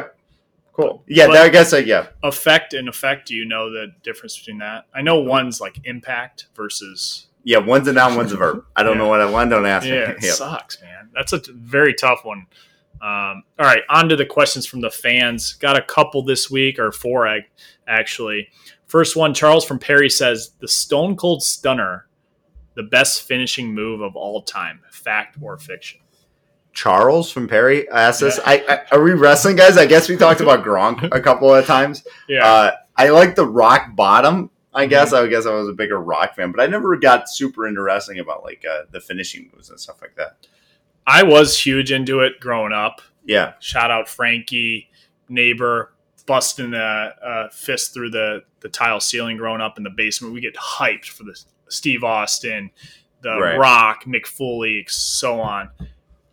[SPEAKER 2] Cool. Yeah,
[SPEAKER 1] But-
[SPEAKER 2] I guess. Uh, yeah.
[SPEAKER 1] Effect and effect. Do you know the difference between that? I know one's like impact versus.
[SPEAKER 2] Yeah, one's a noun, one's a verb. I don't
[SPEAKER 1] Yeah.
[SPEAKER 2] know what I one. Don't ask
[SPEAKER 1] Yeah,
[SPEAKER 2] me.
[SPEAKER 1] it
[SPEAKER 2] Yep.
[SPEAKER 1] sucks, man. That's a t- very tough one. Um, all right, on to the questions from the fans. Got a couple this week, or four actually. First one, Charles from Perry says the Stone Cold Stunner, the best finishing move of all time. Fact or fiction?
[SPEAKER 2] Charles from Perry asked us.
[SPEAKER 1] Yeah.
[SPEAKER 2] I, I are we wrestling guys? I guess we talked about Gronk a couple of times.
[SPEAKER 1] Yeah,
[SPEAKER 2] Uh, I like the rock bottom. I
[SPEAKER 1] Mm-hmm.
[SPEAKER 2] guess I guess I was a bigger rock fan, but I never got super into wrestling about like uh, the finishing moves and stuff like that.
[SPEAKER 1] I was huge into it growing up.
[SPEAKER 2] Yeah,
[SPEAKER 1] Shout out Frankie, neighbor, busting a, a fist through the, the tile ceiling growing up in the basement. We get hyped for the Steve Austin, the
[SPEAKER 2] Right.
[SPEAKER 1] Rock, Mick Foley, so on.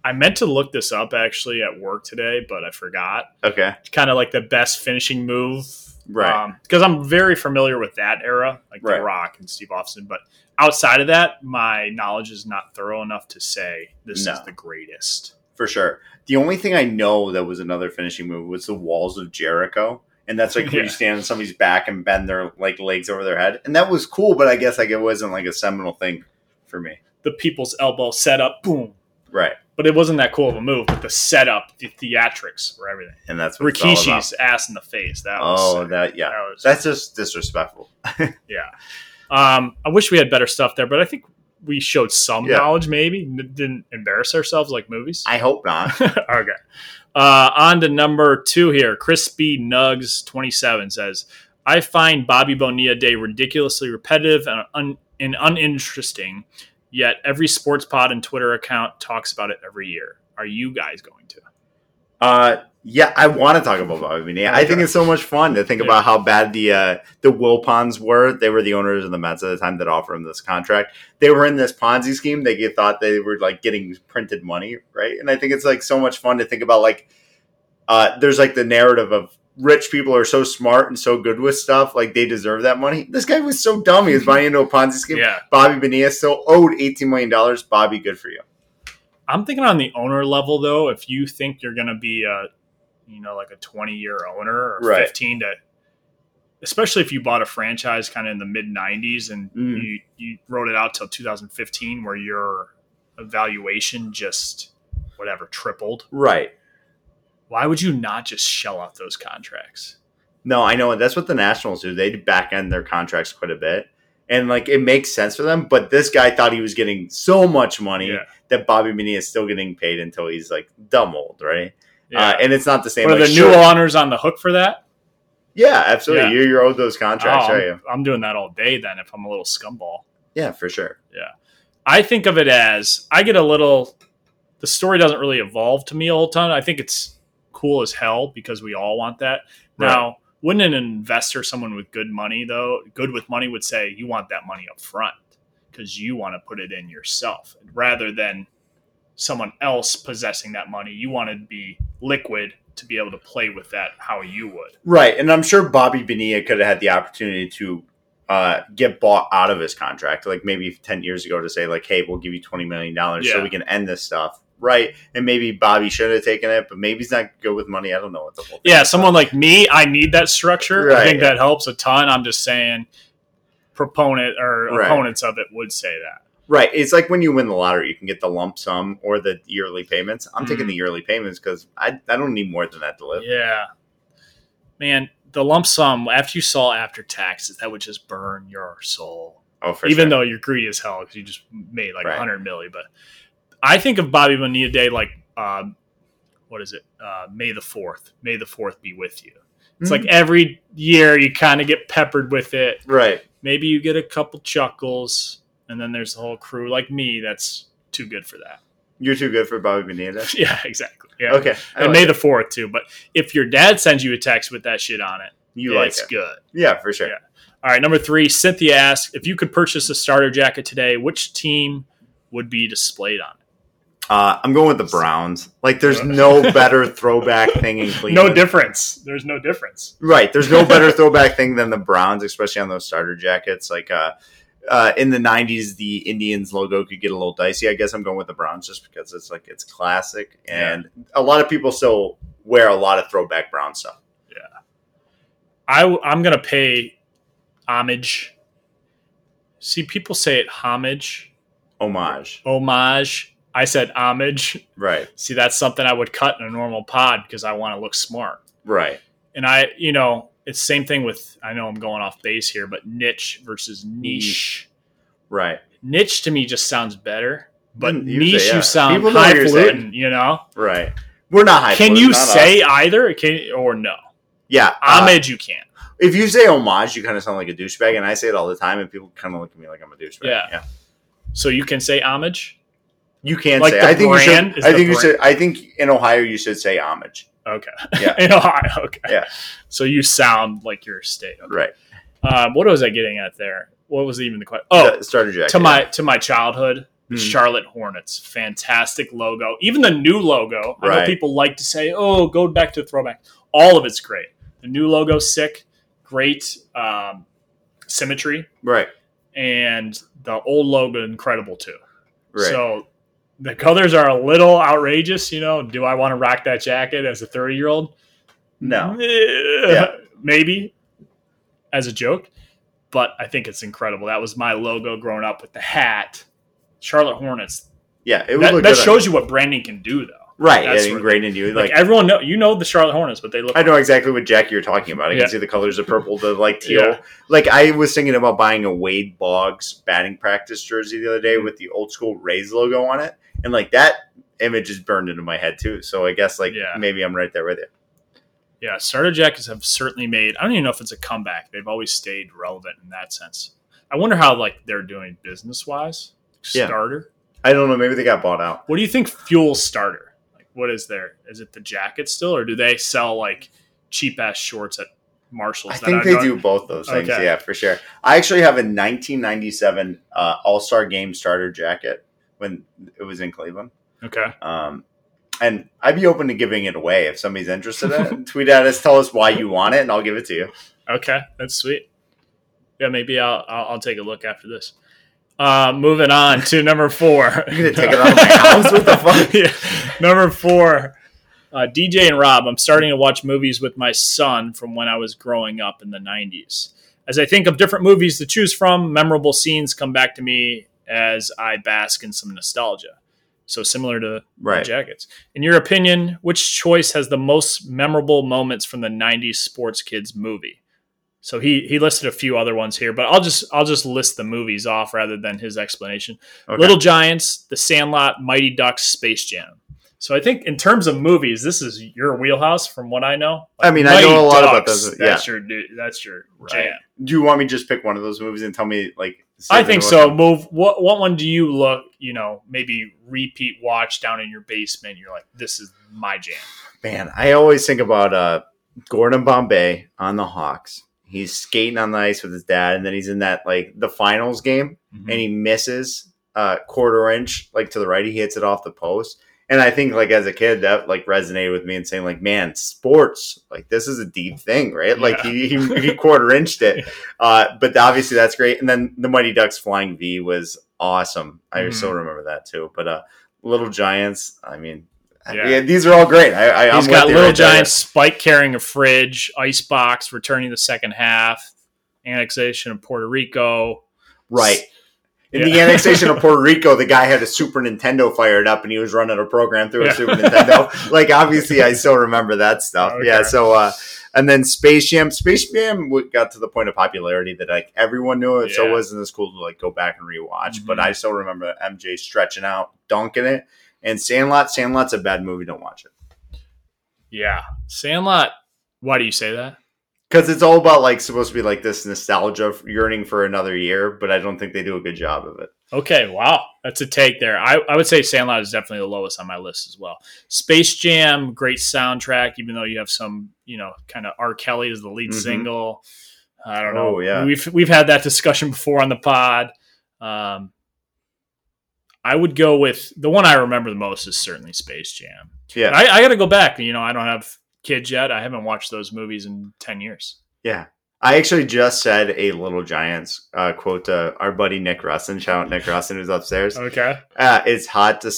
[SPEAKER 1] I meant to look this up actually at work today, but I forgot.
[SPEAKER 2] okay,
[SPEAKER 1] Kind of like the best finishing move.
[SPEAKER 2] right.
[SPEAKER 1] Um, because I'm very familiar with that era, like
[SPEAKER 2] Right.
[SPEAKER 1] The Rock and Steve Austin. But outside of that, my knowledge is not thorough enough to say this
[SPEAKER 2] No.
[SPEAKER 1] is the greatest.
[SPEAKER 2] for sure. The only thing I know that was another finishing move was the walls of Jericho. And that's like when
[SPEAKER 1] Yeah.
[SPEAKER 2] you stand on somebody's back and bend their like legs over their head. And that was cool, but I guess like it wasn't like a seminal thing for me.
[SPEAKER 1] The people's elbow set up, boom,
[SPEAKER 2] Right.
[SPEAKER 1] but it wasn't that cool of a move. But the setup, the theatrics were everything.
[SPEAKER 2] And that's what it's all about.
[SPEAKER 1] Rikishi's ass in the face. That was
[SPEAKER 2] Oh,
[SPEAKER 1] sick.
[SPEAKER 2] that yeah.
[SPEAKER 1] That was-
[SPEAKER 2] That's just disrespectful.
[SPEAKER 1] yeah. Um, I wish we had better stuff there, but I think we showed some
[SPEAKER 2] Yeah.
[SPEAKER 1] knowledge. Maybe didn't embarrass ourselves like movies.
[SPEAKER 2] I hope not.
[SPEAKER 1] okay. Uh, on to number two here. Crispy Nugs twenty seven says, "I find Bobby Bonilla Day ridiculously repetitive and, un- and uninteresting. Yet every sports pod and Twitter account talks about it every year. Are you guys going to?"
[SPEAKER 2] Uh, yeah, I want to talk about Bobby Bonilla. I think it's so much fun to think
[SPEAKER 1] Yeah.
[SPEAKER 2] about how bad the uh, the Wilpons were. They were the owners of the Mets at the time that offered him this contract. They were in this Ponzi scheme. They thought they were like getting printed money, right? And I think it's like so much fun to think about. Like, uh, there's like the narrative of rich people are so smart and so good with stuff, like they deserve that money. This guy was so dumb. He was buying into a Ponzi scheme.
[SPEAKER 1] Yeah.
[SPEAKER 2] Bobby Bonilla still owed eighteen million dollars. Bobby, good for you.
[SPEAKER 1] I'm thinking on the owner level though. If you think you're going to be a, you know, like a 20 year owner or
[SPEAKER 2] Right.
[SPEAKER 1] 15 to, especially if you bought a franchise kind of in the mid 90s and
[SPEAKER 2] Mhm.
[SPEAKER 1] you you wrote it out till 2015, where your evaluation just whatever tripled.
[SPEAKER 2] Right.
[SPEAKER 1] Why would you not just shell out those contracts?
[SPEAKER 2] No, I know. That's what the Nationals do. They back end their contracts quite a bit. And like it makes sense for them, but this guy thought he was getting so much money
[SPEAKER 1] Yeah.
[SPEAKER 2] that Bobby Bonilla is still getting paid until he's like dumb old, right?
[SPEAKER 1] Yeah.
[SPEAKER 2] Uh, and it's not the same.
[SPEAKER 1] But are
[SPEAKER 2] like,
[SPEAKER 1] the
[SPEAKER 2] sure-
[SPEAKER 1] new owners on the hook for that?
[SPEAKER 2] Yeah, absolutely.
[SPEAKER 1] Yeah.
[SPEAKER 2] You're, you're owed those contracts,
[SPEAKER 1] Oh? I'm, I'm doing that all day then if I'm a little scumball.
[SPEAKER 2] Yeah, for sure. Yeah.
[SPEAKER 1] I think of it as I get a little. The story doesn't really evolve to me a whole ton. I think it's cool as hell because we all want that.
[SPEAKER 2] Right.
[SPEAKER 1] Now, wouldn't an investor, someone with good money though, good with money, would say you want that money up front because you want to put it in yourself rather than someone else possessing that money. You want to be liquid to be able to play with that how you would.
[SPEAKER 2] Right. And I'm sure Bobby Bonilla could have had the opportunity to uh, get bought out of his contract, like maybe 10 years ago to say, like, hey, we'll give you $20 million so we can end this stuff. Right. And maybe Bobby should have taken it, but maybe he's not good with money. I don't know what the whole thing
[SPEAKER 1] Yeah, someone like me, I need that structure. I
[SPEAKER 2] Right.
[SPEAKER 1] think that helps a ton. I'm just saying proponent or
[SPEAKER 2] Right.
[SPEAKER 1] opponents of it would say that.
[SPEAKER 2] Right. It's like when you win the lottery, you can get the lump sum or the yearly payments. I'm taking
[SPEAKER 1] Mhm.
[SPEAKER 2] the yearly payments because I, I don't need more than that to live.
[SPEAKER 1] Yeah. Man, the lump sum after you saw after taxes, that would just burn your soul.
[SPEAKER 2] Oh, for
[SPEAKER 1] Even
[SPEAKER 2] sure.
[SPEAKER 1] though you're greedy as hell because you just made like a
[SPEAKER 2] Right.
[SPEAKER 1] 100 million. But I think of Bobby Bonilla Day like, uh, what is it? Uh, May the 4th. May the 4th be with you. It's like every year you kind of get peppered with it.
[SPEAKER 2] right.
[SPEAKER 1] maybe you get a couple chuckles and then there's the whole crew like me that's too good for that
[SPEAKER 2] You're too good for Bobby Bonilla.
[SPEAKER 1] yeah exactly yeah
[SPEAKER 2] Okay. I
[SPEAKER 1] and
[SPEAKER 2] like
[SPEAKER 1] may
[SPEAKER 2] it.
[SPEAKER 1] the fourth too but if your dad sends you a text with that shit on it
[SPEAKER 2] you like
[SPEAKER 1] it's
[SPEAKER 2] it.
[SPEAKER 1] good
[SPEAKER 2] Yeah, for sure.
[SPEAKER 1] Yeah. all right number three cynthia asks if you could purchase a starter jacket today which team would be displayed on it
[SPEAKER 2] Uh, I'm going with the Browns. Like, there's no better throwback thing in Cleveland.
[SPEAKER 1] no difference there's no difference
[SPEAKER 2] Right. There's no better throwback thing than the Browns, especially on those starter jackets. Like, uh, uh, in the 90s, the Indians logo could get a little dicey. I guess I'm going with the Browns just because it's like it's classic, and a lot of people still wear a lot of throwback Brown stuff. Yeah.
[SPEAKER 1] I, i'm gonna pay homage see people say it homage
[SPEAKER 2] Homage.
[SPEAKER 1] homage i said homage
[SPEAKER 2] Right.
[SPEAKER 1] See, that's something I would cut in a normal pod because I want to look smart.
[SPEAKER 2] Right.
[SPEAKER 1] And I, you know, it's same thing with, I know I'm going off base here, but niche versus niche.
[SPEAKER 2] Right.
[SPEAKER 1] Niche to me just sounds better, but
[SPEAKER 2] Mm, you
[SPEAKER 1] niche,
[SPEAKER 2] say, yeah.
[SPEAKER 1] you sound
[SPEAKER 2] People know what you're
[SPEAKER 1] highfalutin, you know?
[SPEAKER 2] Right. We're not high.
[SPEAKER 1] Can you say either can, or no?
[SPEAKER 2] Yeah. uh,
[SPEAKER 1] Homage, you can't
[SPEAKER 2] if you say homage, you kind of sound like a douchebag, and I say it all the time, and people kind of look at me like I'm a douchebag.
[SPEAKER 1] Yeah.
[SPEAKER 2] yeah.
[SPEAKER 1] So you can say homage?
[SPEAKER 2] You can
[SPEAKER 1] Like
[SPEAKER 2] say. I think you should. I think you
[SPEAKER 1] brand-
[SPEAKER 2] should. I think in Ohio you should say homage.
[SPEAKER 1] Okay.
[SPEAKER 2] Yeah.
[SPEAKER 1] in Ohio. Okay.
[SPEAKER 2] Yeah.
[SPEAKER 1] So you sound like you're state. Okay.
[SPEAKER 2] Right.
[SPEAKER 1] Um, what was I getting at there? What was even the question? Oh,
[SPEAKER 2] The starter jacket.
[SPEAKER 1] to my to my childhood,
[SPEAKER 2] Mhm.
[SPEAKER 1] Charlotte Hornets, fantastic logo. Even the new logo. I know people like to say, "Oh, go back to throwback." All of it's great. The new logo, sick, great um, symmetry,
[SPEAKER 2] right.
[SPEAKER 1] and the old logo, incredible too.
[SPEAKER 2] Right.
[SPEAKER 1] So the colors are a little outrageous. You know, do I want to rock that jacket as a thirty-year-old?
[SPEAKER 2] no.
[SPEAKER 1] yeah. maybe as a joke, but I think it's incredible. That was my logo growing up with the hat. Charlotte Hornets.
[SPEAKER 2] Yeah. It
[SPEAKER 1] That,
[SPEAKER 2] look
[SPEAKER 1] that shows you what branding can do, though.
[SPEAKER 2] Right.
[SPEAKER 1] That's what-
[SPEAKER 2] ingrained in you.
[SPEAKER 1] Like,
[SPEAKER 2] Like,
[SPEAKER 1] everyone know, you know the Charlotte Hornets, but they look.
[SPEAKER 2] I know exactly what jacket you're talking about. I
[SPEAKER 1] Yeah.
[SPEAKER 2] can see the colors of purple, the like teal.
[SPEAKER 1] Yeah.
[SPEAKER 2] Like I was thinking about buying a Wade Boggs batting practice jersey the other day
[SPEAKER 1] Mm-hmm.
[SPEAKER 2] with the old school Rays logo on it, and like that image is burned into my head too. So I guess like
[SPEAKER 1] Yeah.
[SPEAKER 2] maybe I'm right there with you.
[SPEAKER 1] Yeah, starter jackets have certainly made. I don't even know if it's a comeback. They've always stayed relevant in that sense. I wonder how like they're doing business wise.
[SPEAKER 2] Yeah.
[SPEAKER 1] Starter.
[SPEAKER 2] I don't know. Maybe they got bought out.
[SPEAKER 1] What do you think Fuel starter? Like, what is there? Is it the jacket still, or do they sell like cheap ass shorts at Marshalls?
[SPEAKER 2] I think they do both those things.
[SPEAKER 1] Okay.
[SPEAKER 2] Yeah, for sure. I actually have a 1997 uh, All Star Game starter jacket when it was in Cleveland.
[SPEAKER 1] Okay.
[SPEAKER 2] Um, and I'd be open to giving it away if somebody's interested in it. Tweet at us, tell us why you want it, and I'll give it to you.
[SPEAKER 1] Okay, that's sweet. Yeah, maybe I'll I'll, I'll take a look after this. Uh, moving on to number four.
[SPEAKER 2] You're gonna take it out of my house? What the fuck?
[SPEAKER 1] Yeah. Number four. Uh, DJ and Rob, I'm starting to watch movies with my son from when I was growing up in the 90s. As I think of different movies to choose from, memorable scenes come back to me as I bask in some nostalgia. So similar to
[SPEAKER 2] Right.
[SPEAKER 1] Jackets. In your opinion, which choice has the most memorable moments from the 90s Sports Kids movie? So he he listed a few other ones here, but I'll just I'll just list the movies off rather than his explanation.
[SPEAKER 2] Okay.
[SPEAKER 1] Little Giants, The Sandlot, Mighty Ducks, Space Jam. So I think in terms of movies, this is your wheelhouse from what I know.
[SPEAKER 2] I mean, I know a lot about those, Yeah.
[SPEAKER 1] That's your that's your
[SPEAKER 2] Right.
[SPEAKER 1] jam.
[SPEAKER 2] Do you want me to just pick one of those movies and tell me like?
[SPEAKER 1] I think so.
[SPEAKER 2] one?
[SPEAKER 1] Move. What what one do you look? You know, maybe repeat watch down in your basement. You're like, this is my jam.
[SPEAKER 2] Man, I always think about uh, Gordon Bombay on the Hawks. He's skating on the ice with his dad, and then he's in that like the finals game,
[SPEAKER 1] Mm-hmm.
[SPEAKER 2] and he misses uh, quarter inch like to the right. He hits it off the post, and I think like as a kid that like resonated with me and saying like, man, sports like this is a deep thing, right? Like he, he he quarter inched it, uh, but obviously that's great. And then the Mighty Ducks flying V was awesome. I
[SPEAKER 1] Mhm.
[SPEAKER 2] still remember that too. But uh, Little Giants, I mean.
[SPEAKER 1] Yeah.
[SPEAKER 2] Yeah. these are all great. I, I,
[SPEAKER 1] He's
[SPEAKER 2] I'm
[SPEAKER 1] got Little
[SPEAKER 2] right.
[SPEAKER 1] Giants, Spike carrying a fridge, ice box returning the second half, annexation of Puerto Rico.
[SPEAKER 2] Right. In
[SPEAKER 1] Yeah.
[SPEAKER 2] the annexation of Puerto Rico, the guy had a Super Nintendo fired up and he was running a program through
[SPEAKER 1] Yeah.
[SPEAKER 2] a Super Nintendo. Like, obviously, I still remember that stuff.
[SPEAKER 1] Okay.
[SPEAKER 2] Yeah. So, uh, and then Space Jam. Space Jam got to the point of popularity that like everyone knew it, so it wasn't as cool to like go back and rewatch. But
[SPEAKER 1] Mhm.
[SPEAKER 2] I still remember MJ stretching out, dunking it. And Sandlot, Sandlot's a bad movie. Don't watch it
[SPEAKER 1] Yeah, Sandlot. Why do you say that?
[SPEAKER 2] Because it's all about like supposed to be like this nostalgia, yearning for another year. But I don't think they do a good job of it.
[SPEAKER 1] Okay, wow, that's a take there. I, I would say Sandlot is definitely the lowest on my list as well. Space Jam, great soundtrack, even though you have some, you know, kind of R. Kelly as the lead
[SPEAKER 2] Mhm.
[SPEAKER 1] single. I don't know.
[SPEAKER 2] Oh, yeah.
[SPEAKER 1] we've we've had that discussion before on the pod. Um, I would go with the one I remember the most is certainly Space Jam.
[SPEAKER 2] Yeah.
[SPEAKER 1] I, I got to go back. You know, I don't have kids yet. I haven't watched those movies in ten years.
[SPEAKER 2] Yeah. I actually just said a Little Giants uh, quote to our buddy Nick Russin. Shout out Nick Russin who's upstairs.
[SPEAKER 1] Okay.
[SPEAKER 2] Uh, it's hot to.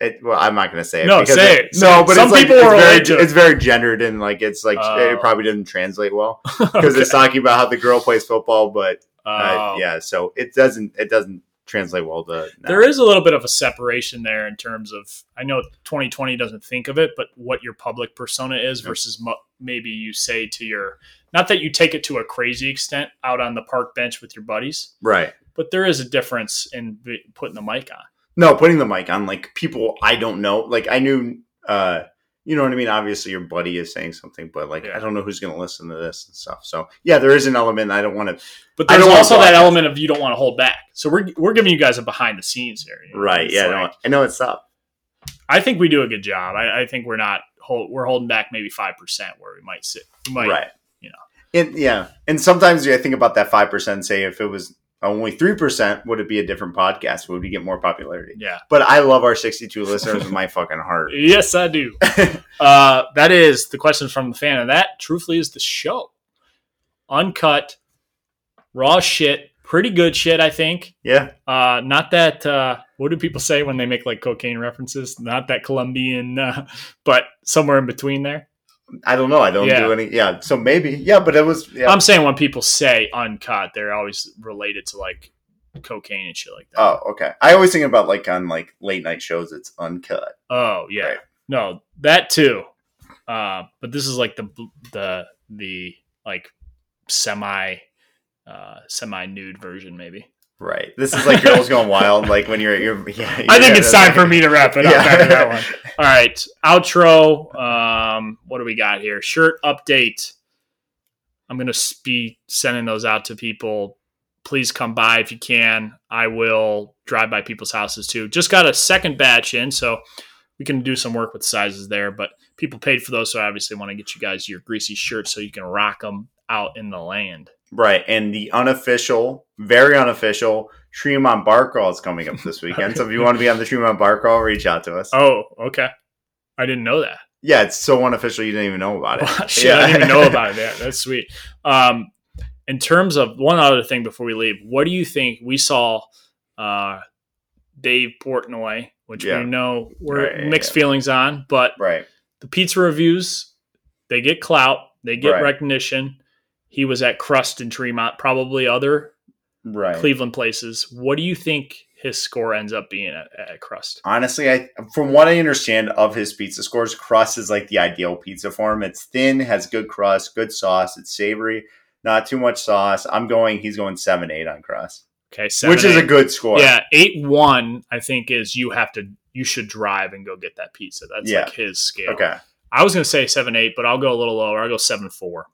[SPEAKER 2] It, well, I'm not going to say it.
[SPEAKER 1] No,
[SPEAKER 2] because
[SPEAKER 1] say it. Say
[SPEAKER 2] No, but
[SPEAKER 1] Some
[SPEAKER 2] it's like,
[SPEAKER 1] people
[SPEAKER 2] it's very. It's very gendered and like it's like
[SPEAKER 1] Oh.
[SPEAKER 2] it probably didn't translate well because
[SPEAKER 1] Okay.
[SPEAKER 2] it's talking about how the girl plays football, but uh,
[SPEAKER 1] Oh.
[SPEAKER 2] yeah, so it doesn't it doesn't translate well to. now.
[SPEAKER 1] There is a little bit of a separation there in terms of I know 2020 doesn't think of it, but what your public persona is versus mo- maybe you say to your not that you take it to a crazy extent out on the park bench with your buddies,
[SPEAKER 2] right.
[SPEAKER 1] but there is a difference in putting the mic on.
[SPEAKER 2] No, putting the mic on like people I don't know. Like I knew, uh, you know what I mean. Obviously, your buddy is saying something, but like
[SPEAKER 1] Yeah.
[SPEAKER 2] I don't know who's going to listen to this and stuff. So yeah, there is an element I don't want to.
[SPEAKER 1] But there's also that element of you don't want to hold back. So we're we're giving you guys a behind the scenes here. you know?
[SPEAKER 2] Right?
[SPEAKER 1] It's
[SPEAKER 2] Yeah,
[SPEAKER 1] like-
[SPEAKER 2] no, I know it's up.
[SPEAKER 1] I think we do a good job. I, I think we're not hold, we're holding back maybe five percent where we might sit. We might,
[SPEAKER 2] right.
[SPEAKER 1] you know.
[SPEAKER 2] And yeah, and sometimes I think about that five percent. Say if it was only three percent, would it be a different podcast? Would we get more popularity?
[SPEAKER 1] Yeah.
[SPEAKER 2] But I love our sixty-two listeners with my fucking heart.
[SPEAKER 1] Yes, I do. uh, that is the question from the fan, and that truthfully is the show. Uncut, raw shit, pretty good shit, I think.
[SPEAKER 2] Yeah,
[SPEAKER 1] Uh, not that. Uh, what do people say when they make like cocaine references? Not that Colombian, uh, but somewhere in between there.
[SPEAKER 2] I don't know. I don't
[SPEAKER 1] Yeah.
[SPEAKER 2] do any. Yeah, so maybe. Yeah, but it was. Yeah.
[SPEAKER 1] I'm saying when people say uncut, they're always related to like cocaine and shit like that.
[SPEAKER 2] oh, okay. I always think about like on like late night shows, it's uncut.
[SPEAKER 1] Oh yeah,
[SPEAKER 2] Right.
[SPEAKER 1] no, that too. Uh, but this is like the the the like semi uh, semi nude version, maybe.
[SPEAKER 2] Right. This is like girls going wild. Like when you're, you're yeah.
[SPEAKER 1] I think it's time for me to wrap it up
[SPEAKER 2] Yeah.
[SPEAKER 1] after that one. All right, outro. Um, what do we got here? Shirt update. I'm gonna be sending those out to people. Please come by if you can. I will drive by people's houses too. Just got a second batch in, so we can do some work with sizes there. But people paid for those, so I obviously want to get you guys your greasy shirts so you can rock them out in the land.
[SPEAKER 2] Right. And the unofficial, very unofficial Tremont Bar Crawl is coming up this weekend. So if you want to be on the Tremont Bar Crawl, reach out to us.
[SPEAKER 1] Oh, okay. I didn't know that.
[SPEAKER 2] Yeah, it's so unofficial you didn't even know about it.
[SPEAKER 1] Shit, I didn't even know about it. Yeah, that's sweet. Um, in terms of one other thing before we leave, what do you think? We saw uh, Dave Portnoy, which
[SPEAKER 2] Yeah.
[SPEAKER 1] we know we're
[SPEAKER 2] Right,
[SPEAKER 1] mixed
[SPEAKER 2] yeah.
[SPEAKER 1] feelings on, but
[SPEAKER 2] Right.
[SPEAKER 1] the pizza reviews they get clout, they get
[SPEAKER 2] Right.
[SPEAKER 1] recognition. He was at Crust and Tremont, probably other
[SPEAKER 2] Right.
[SPEAKER 1] Cleveland places. What do you think his score ends up being at, at Crust?
[SPEAKER 2] Honestly, I from what I understand of his pizza scores, crust is like the ideal pizza for him. It's thin, has good crust, good sauce, it's savory, not too much sauce. I'm going. He's going seven eight on crust,
[SPEAKER 1] Okay, seven,
[SPEAKER 2] which is a good score.
[SPEAKER 1] Yeah, eight one. I think is you have to you should drive and go get that pizza. That's
[SPEAKER 2] Yeah.
[SPEAKER 1] like his scale.
[SPEAKER 2] Okay.
[SPEAKER 1] I was gonna say seven eight, but I'll go a little lower. I'll go seven four.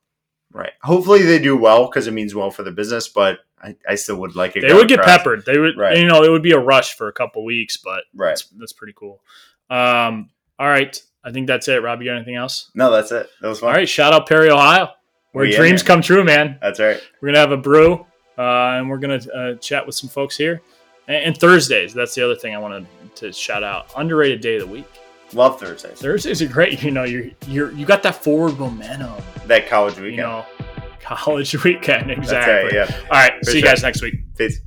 [SPEAKER 2] Right. Hopefully they do well because it means well for the business. But I, I still would like it.
[SPEAKER 1] They would get peppered. They would,
[SPEAKER 2] Right.
[SPEAKER 1] you know, it would be a rush for a couple weeks, but
[SPEAKER 2] Right.
[SPEAKER 1] that's that's pretty cool. Um, all right, I think that's it. Rob, you got anything else?
[SPEAKER 2] No, that's it. That was fun.
[SPEAKER 1] All right, shout out Perry, Ohio, where
[SPEAKER 2] We
[SPEAKER 1] dreams come true, man.
[SPEAKER 2] That's right.
[SPEAKER 1] We're gonna have a brew, uh, and we're gonna uh, chat with some folks here. And, and Thursdays, that's the other thing I wanted to shout out. Underrated day of the week.
[SPEAKER 2] Love Thursdays.
[SPEAKER 1] Thursdays are great. You know, you're you're you got that forward momentum.
[SPEAKER 2] That college weekend.
[SPEAKER 1] You know, college weekend exactly.
[SPEAKER 2] right. Yeah.
[SPEAKER 1] All right,
[SPEAKER 2] For
[SPEAKER 1] see you guys next week.
[SPEAKER 2] Peace.